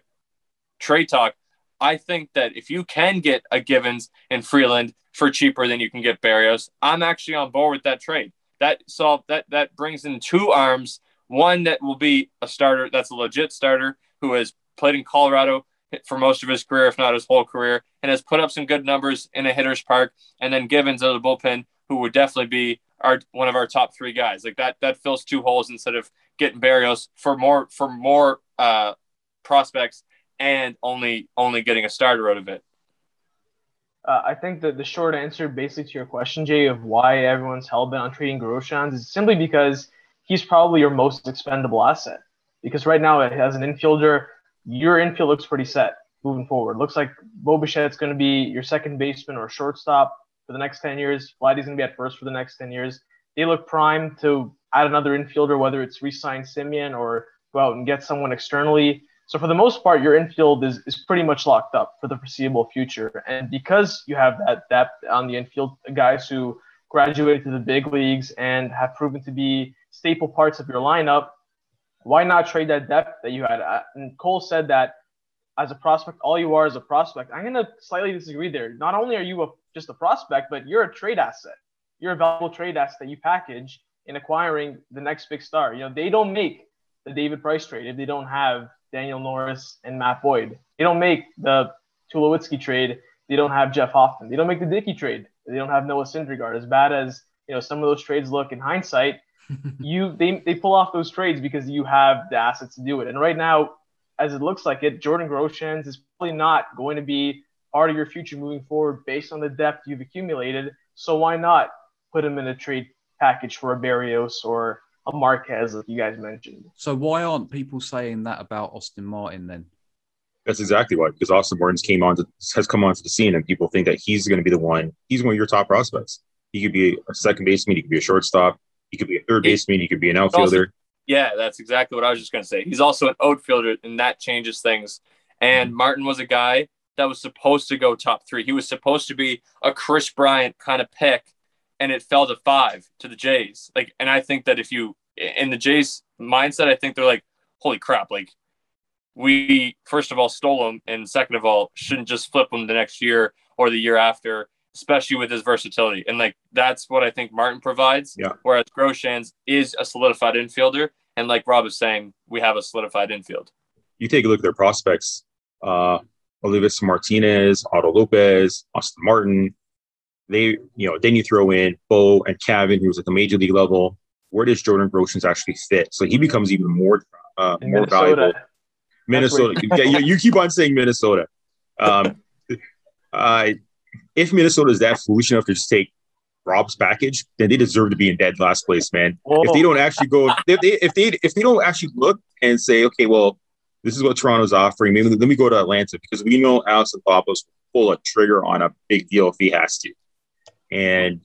Speaker 2: trade talk, I think that if you can get a Givens and Freeland for cheaper than you can get Berrios, I'm actually on board with that trade. That solve that that brings in two arms, one that will be a starter, that's a legit starter who has played in Colorado for most of his career, if not his whole career, and has put up some good numbers in a hitter's park. And then Givens of the bullpen, who would definitely be our one of our top three guys. Like that, that fills two holes instead of getting Berrios for more for more uh, prospects and only only getting a starter out of it.
Speaker 3: Uh, I think that the short answer, basically to your question, Jay, of why everyone's hell bent on trading Groshans is simply because he's probably your most expendable asset. Because right now, as an infielder, your infield looks pretty set moving forward. Looks like Bo Bichette's going to be your second baseman or shortstop for the next 10 years. Vladdy's going to be at first for the next 10 years. They look primed to add another infielder, whether it's re-sign Semien or go out and get someone externally. So for the most part, your infield is, is pretty much locked up for the foreseeable future. And because you have that depth on the infield, guys who graduated to the big leagues and have proven to be staple parts of your lineup, why not trade that depth that you had? Uh, And Cole said that as a prospect, all you are is a prospect. I'm going to slightly disagree there. Not only are you a, just a prospect, but you're a trade asset. You're a valuable trade asset that you package in acquiring the next big star. You know, they don't make the David Price trade if they don't have Daniel Norris, and Matt Boyd. They don't make the Tulowitzki trade. They don't have Jeff Hoffman. They don't make the Dickey trade. They don't have Noah Syndergaard. As bad as you know some of those trades look in hindsight, you they, they pull off those trades because you have the assets to do it. And right now, as it looks like it, Jordan Groshans is probably not going to be part of your future moving forward based on the depth you've accumulated. So why not put him in a trade package for a Berrios or a Marquez, like you guys mentioned?
Speaker 1: So why aren't people saying that about Austin Martin then?
Speaker 4: That's exactly why, because Austin Martin's came on to, has come onto the scene, and people think that he's going to be the one. He's one of your top prospects. He could be a second baseman. He could be a shortstop. He could be a third baseman. He could be an outfielder.
Speaker 2: Also, yeah, that's exactly what I was just going to say. He's also an outfielder, and that changes things. And mm-hmm. Martin was a guy that was supposed to go top three. He was supposed to be a Kris Bryant kind of pick, and it fell to five to the Jays. Like, and I think that if you in the Jays mindset, I think they're like, holy crap, like we first of all stole him, and second of all, shouldn't just flip him the next year or the year after, especially with his versatility. And like that's what I think Martin provides.
Speaker 4: Yeah.
Speaker 2: Whereas Groshans is a solidified infielder, and like Rob is saying, we have a solidified infield.
Speaker 4: You take a look at their prospects. Uh, Orelvis Martinez, Otto Lopez, Austin Martin. They, you know, then you throw in Bo and Kevin, who's at the major league level. Where does Jordan Groshans actually fit? So he becomes even more uh, more Minnesota. valuable Minnesota. you, you, keep on saying Minnesota. Um, uh, if Minnesota is that foolish enough to just take Rob's package, then they deserve to be in dead last place, man. Whoa. If they don't actually go, if they if they if they don't actually look and say, okay, well, this is what Toronto's offering. Maybe let me go to Atlanta because we know Alex Anthopoulos will pull a trigger on a big deal if he has to. And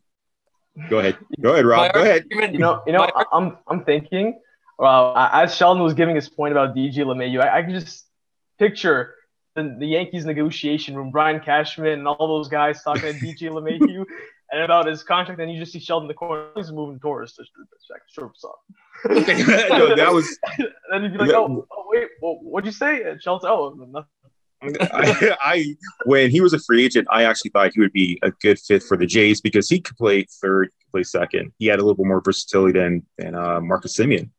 Speaker 4: go ahead, go ahead, Rob. Go ahead.
Speaker 3: You know, you know, I'm I'm thinking well, as Sheldon was giving his point about DJ LeMahieu, I, I can just picture the, the, Yankees negotiation room, Brian Cashman and all those guys talking to DJ LeMahieu and about his contract, and you just see Sheldon in the corner. He's moving towards to check shortstop. no, that was. then you'd be like, oh, oh wait, well, what'd you say? And Sheldon, oh, nothing.
Speaker 4: I, I, when he was a free agent, I actually thought he would be a good fit for the Jays because he could play third, play second. He had a little bit more versatility than than uh, Marcus Semien.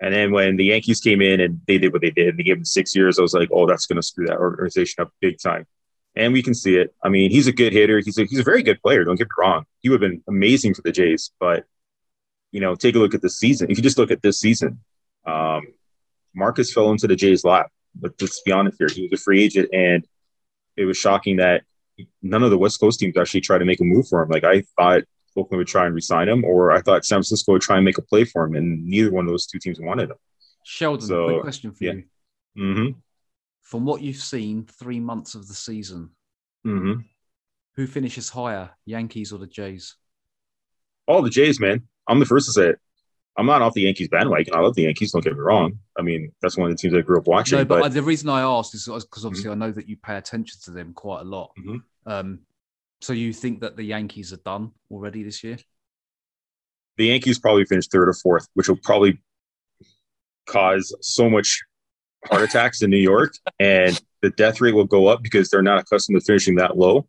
Speaker 4: And then when the Yankees came in and they did what they did, and they gave him six years. I was like, oh, that's going to screw that organization up big time. And we can see it. I mean, he's a good hitter. He's a, he's a very good player. Don't get me wrong. He would have been amazing for the Jays. But, you know, take a look at this season. If you just look at this season, um, Marcus fell into the Jays' lap. But let's be honest here. He was a free agent. And it was shocking that none of the West Coast teams actually tried to make a move for him. Like, I thought Oakland would try and resign him, or I thought San Francisco would try and make a play for him, and neither one of those two teams wanted him.
Speaker 1: Sheldon, so, quick question for
Speaker 4: yeah.
Speaker 1: you.
Speaker 4: Mm-hmm.
Speaker 1: From what you've seen, three months of the season,
Speaker 4: mm-hmm.
Speaker 1: who finishes higher, Yankees or the Jays?
Speaker 4: All the Jays, man. I'm the first to say it. I'm not off the Yankees bandwagon. I love the Yankees. Don't get me wrong. I mean, that's one of the teams I grew up watching.
Speaker 1: No, but, but... the reason I asked is because obviously mm-hmm. I know that you pay attention to them quite a lot.
Speaker 4: Mm-hmm.
Speaker 1: Um, so you think that the Yankees are done already this year?
Speaker 4: The Yankees probably finish third or fourth, which will probably cause so much heart attacks in New York, and the death rate will go up because they're not accustomed to finishing that low.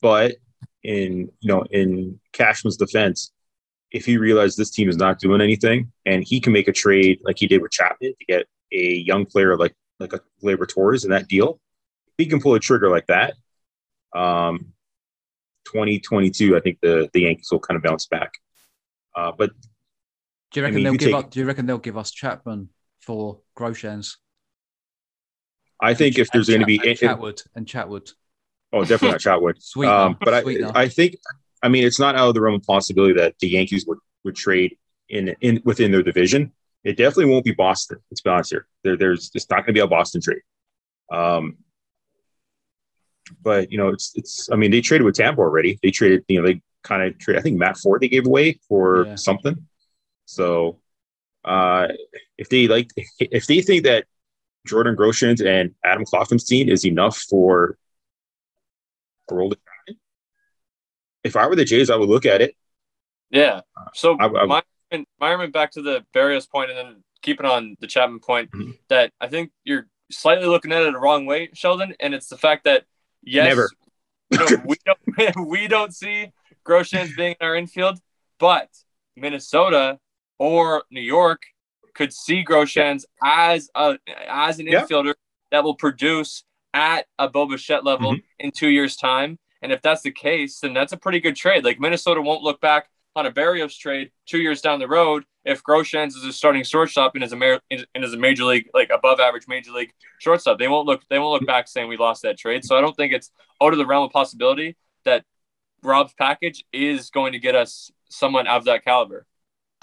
Speaker 4: But in you know, in Cashman's defense, if he realizes this team is not doing anything, and he can make a trade like he did with Chapman to get a young player like like a Gleyber Torres in that deal, if he can pull a trigger like that, um, 2022, I think the the Yankees will kind of bounce back. Uh, but
Speaker 1: do you reckon I mean, they'll give take, us, Do you reckon they'll give us Chapman for Groshans?
Speaker 4: I think if there's going to be
Speaker 1: and Chatwood and Chatwood.
Speaker 4: Oh, definitely not Chatwood. Sweet, um, but I, I think I mean it's not out of the realm of possibility that the Yankees would, would trade in in within their division. It definitely won't be Boston. Let's be honest here. There, there's it's not going to be a Boston trade. Um, but you know, it's it's. I mean, they traded with Tampa already. They traded. You know, they kind of trade. I think Matt Ford they gave away for yeah. something. So, uh, if they like, if they think that Jordan Groshans and Adam Klopfenstein is enough for Aroldis if I were the Jays, I would look at it.
Speaker 2: Yeah. So I, I, Myron, Myron, back to the Berrios point, and then keeping on the Chapman point, mm-hmm. that I think you're slightly looking at it the wrong way, Sheldon, and it's the fact that yes,
Speaker 4: Never.
Speaker 2: You know, we don't we don't see Groshans being in our infield, but Minnesota or New York could see Groshans as a as an
Speaker 4: Yeah.
Speaker 2: infielder that will produce at a Bo Bichette level
Speaker 4: Mm-hmm.
Speaker 2: in two years' time. And if that's the case, then that's a pretty good trade. Like Minnesota won't look back on a Berrios trade two years down the road if Groshans is a starting shortstop and is a ma- and is a major league like above average major league shortstop. They won't look they won't look back saying we lost that trade. So I don't think it's out of the realm of possibility that Rob's package is going to get us someone of that caliber.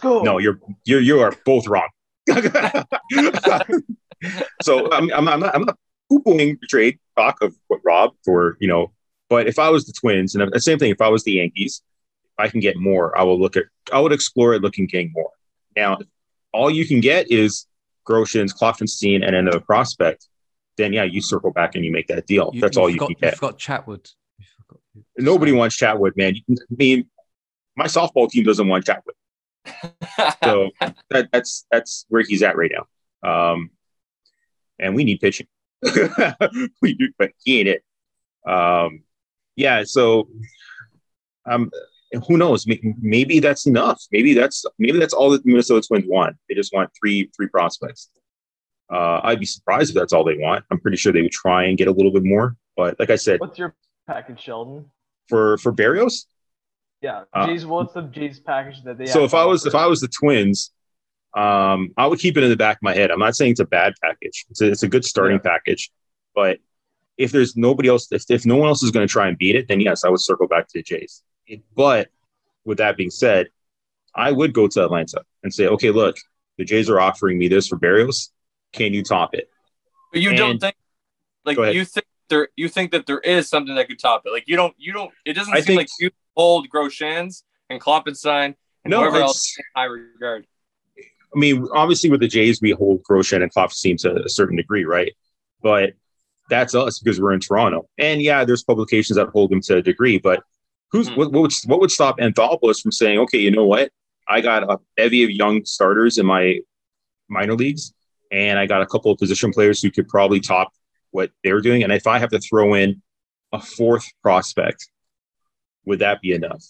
Speaker 3: Go.
Speaker 4: No, you're you're you are both wrong. so I'm, I'm, I'm not I'm not poo-pooing the trade talk of what Rob for you know, but if I was the Twins and the same thing, if I was the Yankees, if I can get more, I will look at I would explore it looking getting more. Now, if all you can get is Groshans, Klopfenstein, and another prospect. Then yeah, you circle back and you make that deal.
Speaker 1: You-
Speaker 4: That's all you
Speaker 1: forgot,
Speaker 4: can get.
Speaker 1: You've got Chatwood. You forgot-
Speaker 4: Nobody wants Chatwood, man. I mean, my softball team doesn't want Chatwood. So that, that's that's where he's at right now. Um, and we need pitching. we do, but he ain't it. Um, yeah. So, um, who knows? Maybe that's enough. Maybe that's maybe that's all that the Minnesota Twins want. They just want three three prospects. Uh, I'd be surprised if that's all they want. I'm pretty sure they would try and get a little bit more. But like I said,
Speaker 3: What's your package, Sheldon?
Speaker 4: for for Berrios,
Speaker 3: Yeah,
Speaker 4: Uh,
Speaker 3: What's the Jays package that they? Have?
Speaker 4: So if I was if? I was the Twins, um, I would keep it in the back of my head. I'm not saying it's a bad package. It's a, it's a good starting package, but if there's nobody else, if, if no one else is going to try and beat it, then yes, I would circle back to the Jays. But with that being said, I would go to Atlanta and say, okay, look, the Jays are offering me this for Berrios. Can you top it?
Speaker 2: But you don't think like you think there you think that there is something that could top it. Like you don't you don't it doesn't
Speaker 4: I
Speaker 2: seem
Speaker 4: think-
Speaker 2: like you hold Groshans and Klopfenstein and
Speaker 4: No,
Speaker 2: whoever else in high regard.
Speaker 4: I mean, obviously with the Jays, we hold Groshans and Klopfenstein to a certain degree, right? But that's us because we're in Toronto. And yeah, there's publications that hold them to a degree, but who's
Speaker 2: Mhm.
Speaker 4: what, what would what would stop Anthopoulos from saying, okay, you know what? I got a bevy of young starters in my minor leagues, and I got a couple of position players who could probably top what they're doing. And if I have to throw in a fourth prospect, would that be enough?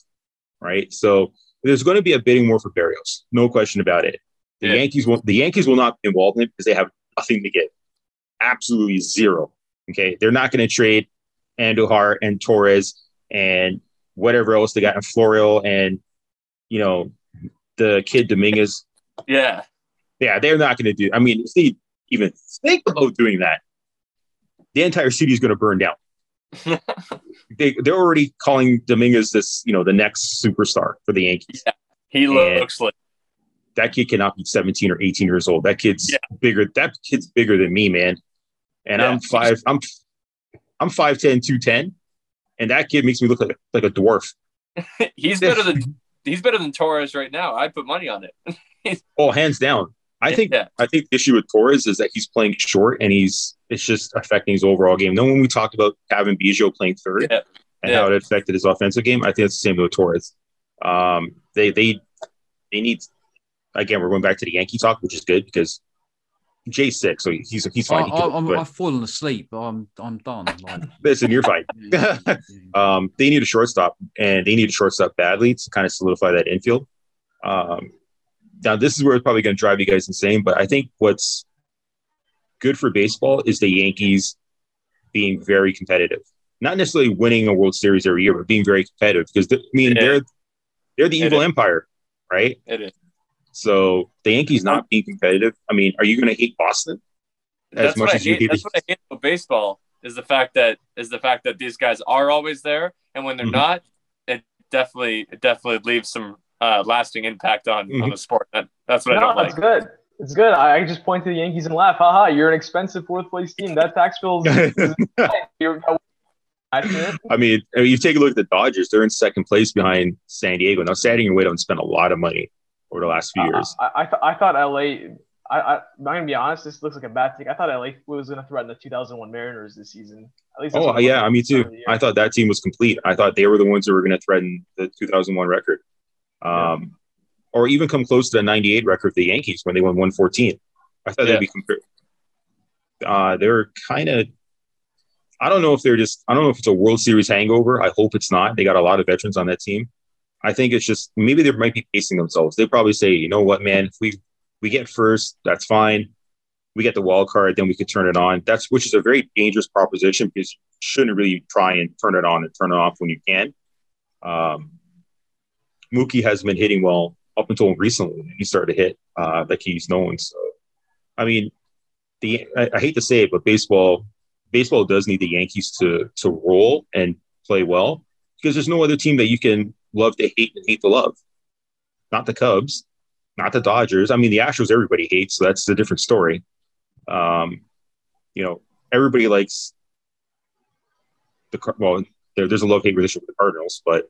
Speaker 4: Right. So there's going to be a bidding war for Berrios, no question about it. The
Speaker 2: Yeah.
Speaker 4: Yankees will the Yankees will not be involved in it because they have nothing to give. Absolutely zero. Okay. They're not going to trade Andujar and Torres and whatever else they got in Florial and you know the kid Dominguez.
Speaker 2: Yeah.
Speaker 4: Yeah, they're not going to do. I mean, if they even think about doing that, the entire city is going to burn down. they they're already calling Dominguez this, you know, the next superstar for the Yankees.
Speaker 2: He
Speaker 4: Yeah.
Speaker 2: looks like
Speaker 4: That kid cannot be 17 or 18 years old. That kid's
Speaker 2: Yeah.
Speaker 4: bigger. That kid's bigger than me, man. And
Speaker 2: Yeah.
Speaker 4: I'm five. I'm I'm 5'10", 210, and that kid makes me look like like a dwarf.
Speaker 2: he's better than he's better than Torres right now. I'd put money on it.
Speaker 4: Oh, hands down. I think
Speaker 2: Yeah.
Speaker 4: I think the issue with Torres is that he's playing short and he's it's just affecting his overall game. Then when we talked about Kevin Biggio playing third
Speaker 2: Yeah.
Speaker 4: and
Speaker 2: Yeah.
Speaker 4: how it affected his offensive game, I think it's the same with Torres. Um, they they they need again. We're going back to the Yankee talk, which is good because Jay's sick, so he's he's
Speaker 1: I,
Speaker 4: fine. He can-
Speaker 1: I, I'm,
Speaker 4: but
Speaker 1: I've fallen asleep. I'm I'm done. Like,
Speaker 4: listen, you're fine. Um, they need a shortstop, and they need a shortstop badly to kind of solidify that infield. Um, now, this is where it's probably going to drive you guys insane, but I think what's good for baseball is the Yankees being very competitive. Not necessarily winning a World Series every year, but being very competitive because I mean
Speaker 2: It
Speaker 4: they're they're the
Speaker 2: It
Speaker 4: evil
Speaker 2: is.
Speaker 4: empire, right?
Speaker 2: It is.
Speaker 4: So the Yankees not being competitive. I mean, are you going to hate Boston as
Speaker 2: That's
Speaker 4: much
Speaker 2: what I
Speaker 4: as you
Speaker 2: hate.
Speaker 4: hate?
Speaker 2: That's what I hate about baseball is the fact that is the fact that these guys are always there, and when they're
Speaker 4: Mhm.
Speaker 2: not, it definitely it definitely leaves some uh, lasting impact on on
Speaker 4: Mhm.
Speaker 2: the sport. That, that's what I don't like.
Speaker 3: it's good. It's good. I, I just point to the Yankees and laugh. Haha, you're an expensive fourth place team. That tax bill is.
Speaker 4: I mean, I mean, you take a look at the Dodgers; they're in second place behind San Diego. Now, San Diego went out and spent a lot of money over the last few years.
Speaker 3: I, I, th- I thought LA. I, I, I'm gonna be honest. This looks like a bad thing. I thought LA was gonna threaten the 2001 Mariners this season. At least.
Speaker 4: oh yeah, me too.
Speaker 3: for the year.
Speaker 4: I thought that team was complete. I thought they were the ones who were going to threaten the 2001 record, um, or even come close to the 98 record of the Yankees when they won 114. I thought
Speaker 2: Yeah.
Speaker 4: they'd be compared. Uh, they were kind of. I don't know if they're just. I don't know if it's a World Series hangover. I hope it's not. They got a lot of veterans on that team. I think it's just maybe they might be pacing themselves. They probably say, you know what, man, if we We get first, that's fine. We get the wild card, then we could turn it on. That's which is a very dangerous proposition because you shouldn't really try and turn it on and turn it off when you can. Um, Mookie has been hitting well up until recently. He started to hit uh, like he's known. So, I mean, the I, I hate to say it, but baseball baseball does need the Yankees to to roll and play well because there's no other team that you can love to hate and hate to love. Not the Cubs, not the Dodgers. I mean, the Astros everybody hates, so that's a different story. Um, you know, everybody likes the well. There, there's a love hate relationship with the Cardinals, but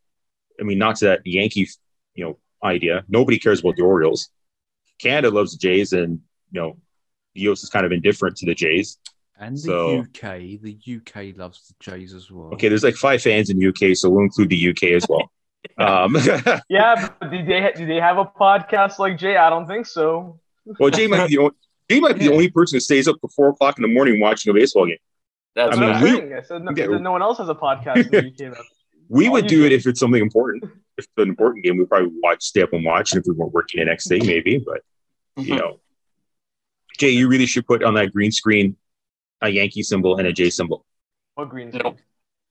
Speaker 4: I mean, not to that Yankee, you know, idea. Nobody cares about the Orioles. Canada loves the Jays, and you know, the US is kind of indifferent to the Jays.
Speaker 1: And the
Speaker 4: So-
Speaker 1: UK, the UK loves the Jays as well.
Speaker 4: Okay, there's like five fans in the UK, so we'll include the UK as well. Um,
Speaker 3: Yeah, but did they do they have a podcast like Jay? I don't think so.
Speaker 4: well, Jay might be the only, Jay might be the only person who stays up till four o'clock in the morning watching a baseball game.
Speaker 2: That's
Speaker 4: I
Speaker 3: That's
Speaker 4: mean,
Speaker 3: what I'm
Speaker 4: we-
Speaker 3: I said no,
Speaker 4: yeah.
Speaker 3: no one else has a podcast in the UK. though.
Speaker 4: We
Speaker 3: All
Speaker 4: would
Speaker 3: you
Speaker 4: do it
Speaker 3: do-
Speaker 4: if it's something important. If it's an important game, we'd probably watch, stay up and watch. And if we weren't working the next day, maybe. But you know, Jay, you really should put on that green screen a Yankee symbol and a J symbol.
Speaker 3: What green?
Speaker 2: No.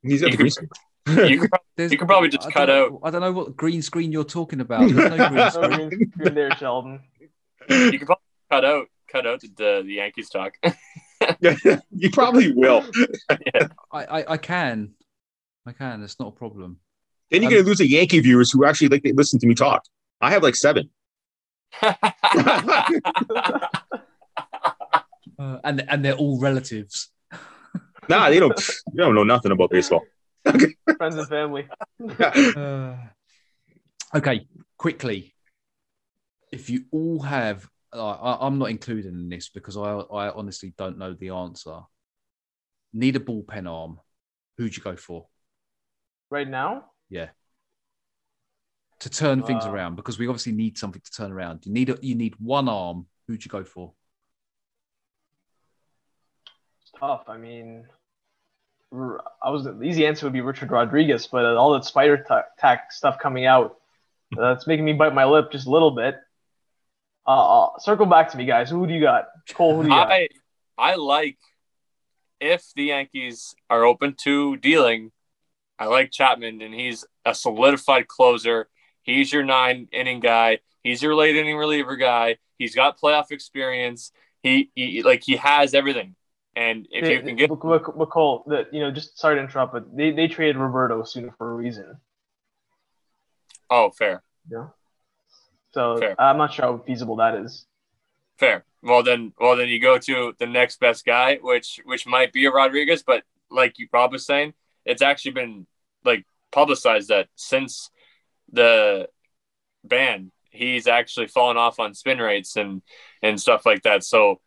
Speaker 4: He's got the green
Speaker 2: can-
Speaker 4: screen.
Speaker 2: You, can, prob- You could probably just cut
Speaker 1: don't I don't know what green screen you're talking about. There's no green
Speaker 3: No green screen there, Sheldon.
Speaker 2: you can probably cut out cut out the, the Yankees talk.
Speaker 4: you probably will.
Speaker 1: I, I, I can. I can. It's not a problem.
Speaker 4: Then you're going to lose the Yankee viewers who actually like to listen to me talk. I have like seven.
Speaker 1: Uh, and and they're all relatives.
Speaker 4: Nah, they don't. They don't know nothing about baseball.
Speaker 3: Friends and family.
Speaker 1: Uh, okay, quickly. If you all have, uh, I, I'm not included in this because I, I honestly don't know the answer. Need a bullpen arm. Who'd you go for?
Speaker 3: Right now,
Speaker 1: Yeah. To turn things
Speaker 3: Uh,
Speaker 1: around because we obviously need something to turn around. You need a, you need one arm. Who'd you go for?
Speaker 3: it's tough. I mean, r- I was the easy answer would be Richard Rodriguez, but uh, all that spider ta- tack stuff coming out, that's making me bite my lip just a little bit. Uh, uh, circle back to me, guys. Who do you got? Cole, who do you got?
Speaker 2: I I like if the Yankees are open to dealing. I like Chapman, and he's a solidified closer. He's your nine inning guy. He's your late inning reliever guy. He's got playoff experience. He, he like he has everything. And if
Speaker 3: They-
Speaker 2: you can get
Speaker 3: Mc- Mc- McCall, the, you know, just sorry to interrupt, but they, they traded Roberto Osuna for a reason.
Speaker 2: oh fair Yeah.
Speaker 3: So
Speaker 2: Fair.
Speaker 3: I'm not sure how feasible that is.
Speaker 2: fair well then well then you go to the next best guy which which might be a Rodriguez but like you Rob was saying it's actually been like publicized that since the ban he's actually fallen off on spin rates and and stuff like that so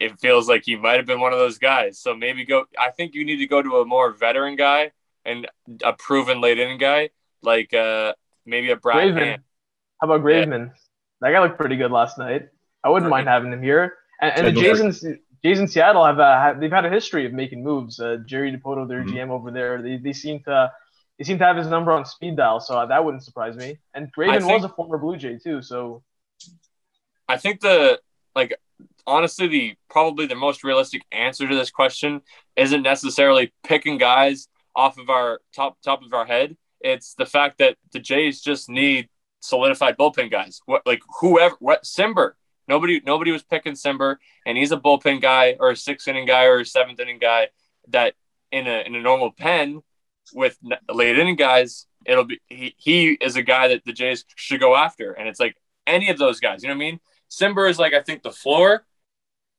Speaker 2: it feels like he might have been one of those guys so maybe go I think you need to go to a more veteran guy and a proven late inning guy like uh maybe a Brad
Speaker 3: Graveman.
Speaker 2: Hand.
Speaker 3: How about Graveman? That guy looked pretty good last night. I wouldn't mind having him here. And, and the
Speaker 4: Yeah,
Speaker 3: Jays in, Jays in Seattle have, uh, have they've had a history of making moves. Uh, Jerry Dipoto, their
Speaker 4: Mhm.
Speaker 3: GM over there, they, they seem to they seem to have his number on speed dial, so that wouldn't surprise me. And Graveman
Speaker 2: think-
Speaker 3: was a former Blue Jay too, so
Speaker 2: I think the like honestly the probably the most realistic answer to this question isn't necessarily picking guys off of our top top of our head. It's the fact that the Jays just need solidified bullpen guys. What like whoever what Cimber. Nobody nobody was picking Cimber and he's a bullpen guy or a sixth inning guy or a seventh inning guy that in a in a normal pen with late inning guys, it'll be he, he is a guy that the Jays should go after. And it's like any of those guys, you know what I mean? Cimber is like I think the floor,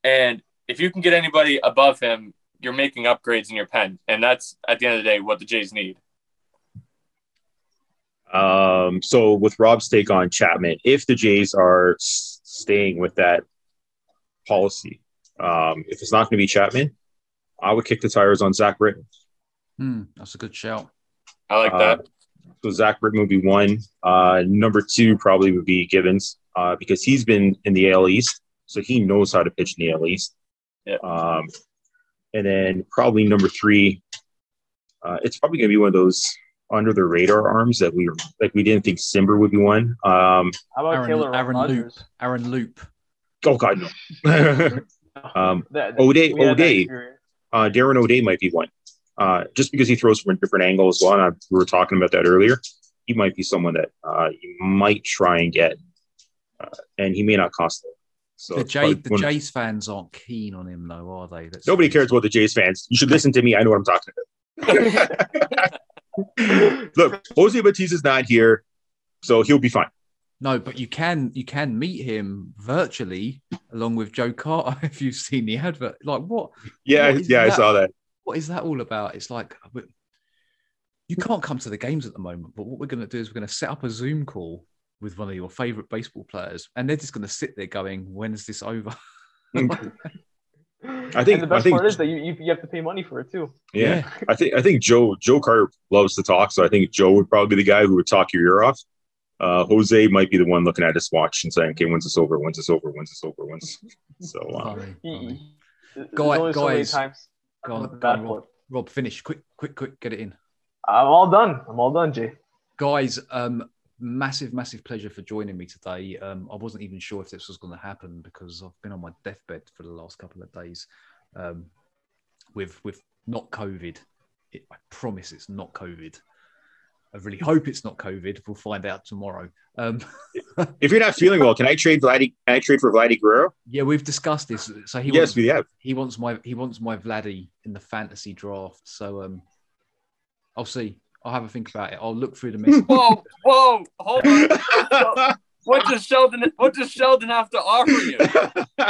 Speaker 2: and if you can get anybody above him, you're making upgrades in your pen, and that's at the end of the day what the Jays need.
Speaker 4: Um, so with Rob's take on Chapman, if the Jays are staying with that policy, um, if it's not going to be Chapman, I would kick the tires on Zach Britton.
Speaker 1: Hmm, that's a good shout.
Speaker 2: I like
Speaker 4: Uh,
Speaker 2: that.
Speaker 4: So Zach Britton would be one. Uh, number two probably would be Givens uh, because he's been in the AL East, so he knows how to pitch in the AL East.
Speaker 2: Yeah.
Speaker 4: Um, and then probably number three, uh, it's probably going to be one of those under the radar arms that we like. We didn't think Cimber would be one. Um,
Speaker 3: how about
Speaker 1: Aaron,
Speaker 3: Taylor
Speaker 1: Aaron Loup.
Speaker 3: Rogers?
Speaker 1: Aaron Loup.
Speaker 4: Oh God, no. um,
Speaker 3: That-
Speaker 4: O'Day,
Speaker 3: we had that
Speaker 4: O'Day, uh, Darren O'Day might be one. Uh, just because he throws from a different angle as well. And I, we were talking about that earlier. He might be someone that uh, you might try and get, uh, and he may not cost it. So
Speaker 1: the Jay, the Jays fans aren't keen on him, though, are they? That's-
Speaker 4: nobody cares about the Jays fans. You should listen to me. I know what I'm talking about. Look, Jose Bautista's not here, so he'll be fine.
Speaker 1: No, but you can you can meet him virtually along with Joe Carter if you've seen the advert. Like what?
Speaker 4: Yeah,
Speaker 1: What
Speaker 4: yeah, I saw that.
Speaker 1: What is that all about? It's like you can't come to the games at the moment, but what we're going to do is we're going to set up a Zoom call with one of your favorite baseball players, and they're just going to sit there going, "When is this over?"
Speaker 4: I think-
Speaker 3: and the best
Speaker 4: I think-
Speaker 3: part is that you, you you have to pay money for it too.
Speaker 4: Yeah. I think I think Joe Joe Carter loves to talk, so I think Joe would probably be the guy who would talk your ear off. Uh, Jose might be the one looking at his watch and saying, "Okay, when's this over? When's this over? When's this over? When's?" So uh,
Speaker 1: Funny,
Speaker 3: He-
Speaker 1: funny.
Speaker 3: he- there's
Speaker 1: Guy-
Speaker 3: so
Speaker 1: guys,
Speaker 3: times
Speaker 1: Go on, go on, Rob. Rob, finish quick, quick, quick, get it in.
Speaker 3: I'm all done. I'm all done, Jay.
Speaker 1: guys um massive massive pleasure for joining me today. Um i wasn't even sure if this was going to happen because i've been on my deathbed for the last couple of days um with with not covid. It, i promise it's not covid. I really hope it's not covid. We'll find out tomorrow. Um
Speaker 4: if you're not feeling well, can I trade Vladdy? Can I trade for Vladdy Guerrero?
Speaker 1: yeah we've discussed this. So he
Speaker 4: yes,
Speaker 1: wants,
Speaker 4: we have.
Speaker 1: he wants my he wants my vladdy in the fantasy draft. So um i'll see i'll have a think about it i'll look through the message
Speaker 2: Whoa, whoa, hold on. What does Sheldon? What does Sheldon have to offer you?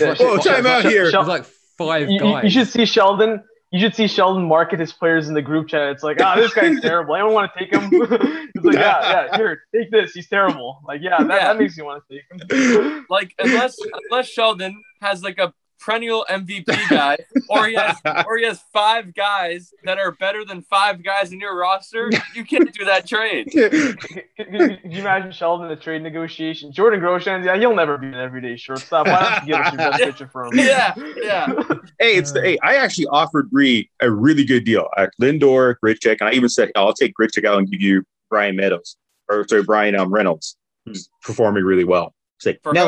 Speaker 4: oh, time out here.
Speaker 1: there's like five
Speaker 3: You, you-
Speaker 1: guys
Speaker 3: you should see Sheldon. You should see Sheldon market his players in the group chat. It's like, ah, this guy's terrible. I don't want to take him. He's like, yeah, yeah, here, take this. He's terrible. Like, yeah, that,
Speaker 2: Yeah.
Speaker 3: that makes you want to take him.
Speaker 2: Like unless unless Sheldon has like a perennial MVP guy, or he has or he has five guys that are better than five guys in your roster, you can't do that trade.
Speaker 3: Could, could you imagine Sheldon in a trade negotiation? Jordan Groshans, yeah, he'll never be an everyday shortstop. Why don't you give us your best pitcher for him?
Speaker 2: Yeah, yeah.
Speaker 4: hey, it's the hey. I actually offered Bree a really good deal at Lindor, Grichuk, and I even said I'll take Grichuk out and give you Brian Meadows or sorry Brian um, Reynolds, who's performing really well. It's like
Speaker 2: For
Speaker 4: no,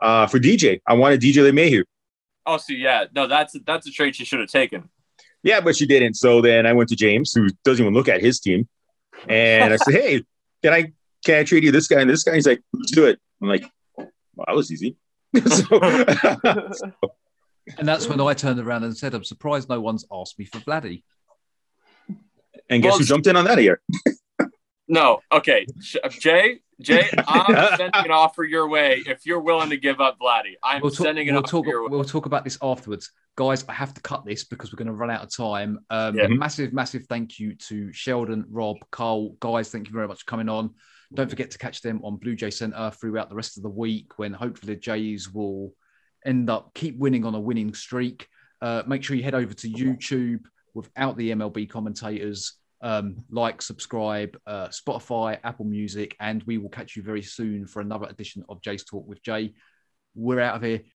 Speaker 2: who?
Speaker 4: uh, for DJ, I wanted DJ LeMahieu.
Speaker 2: Oh, so yeah, no, that's that's a trade she should have taken.
Speaker 4: Yeah, but she didn't. So then I went to James, who doesn't even look at his team, and I said, "Hey, can I can I trade you this guy and this guy?" He's like, "Let's do it." I'm like, well, "That was easy." so,
Speaker 1: And that's when I turned around and said, I'm surprised no one's asked me for Vladdy.
Speaker 4: and guess
Speaker 2: Well,
Speaker 4: who jumped in on that here?
Speaker 2: No, okay, Jay, Jay, I'm sending an offer your way if you're willing to give up Vladdy. I'm
Speaker 1: We'll talk,
Speaker 2: sending an
Speaker 1: we'll,
Speaker 2: offer
Speaker 1: talk,
Speaker 2: your way.
Speaker 1: we'll talk about this afterwards. Guys, I have to cut this because we're going to run out of time. Um,
Speaker 2: Yeah.
Speaker 1: Massive, massive thank you to Sheldon, Rob, Carl. Guys, thank you very much for coming on. Don't forget to catch them on Blue Jay Center throughout the rest of the week when hopefully the Jays will end up keep winning on a winning streak. Uh, make sure you head over to YouTube without the MLB commentators. Um, like, subscribe, uh, Spotify, Apple Music, and we will catch you very soon for another edition of Jay's Talk with Jay. We're out of here.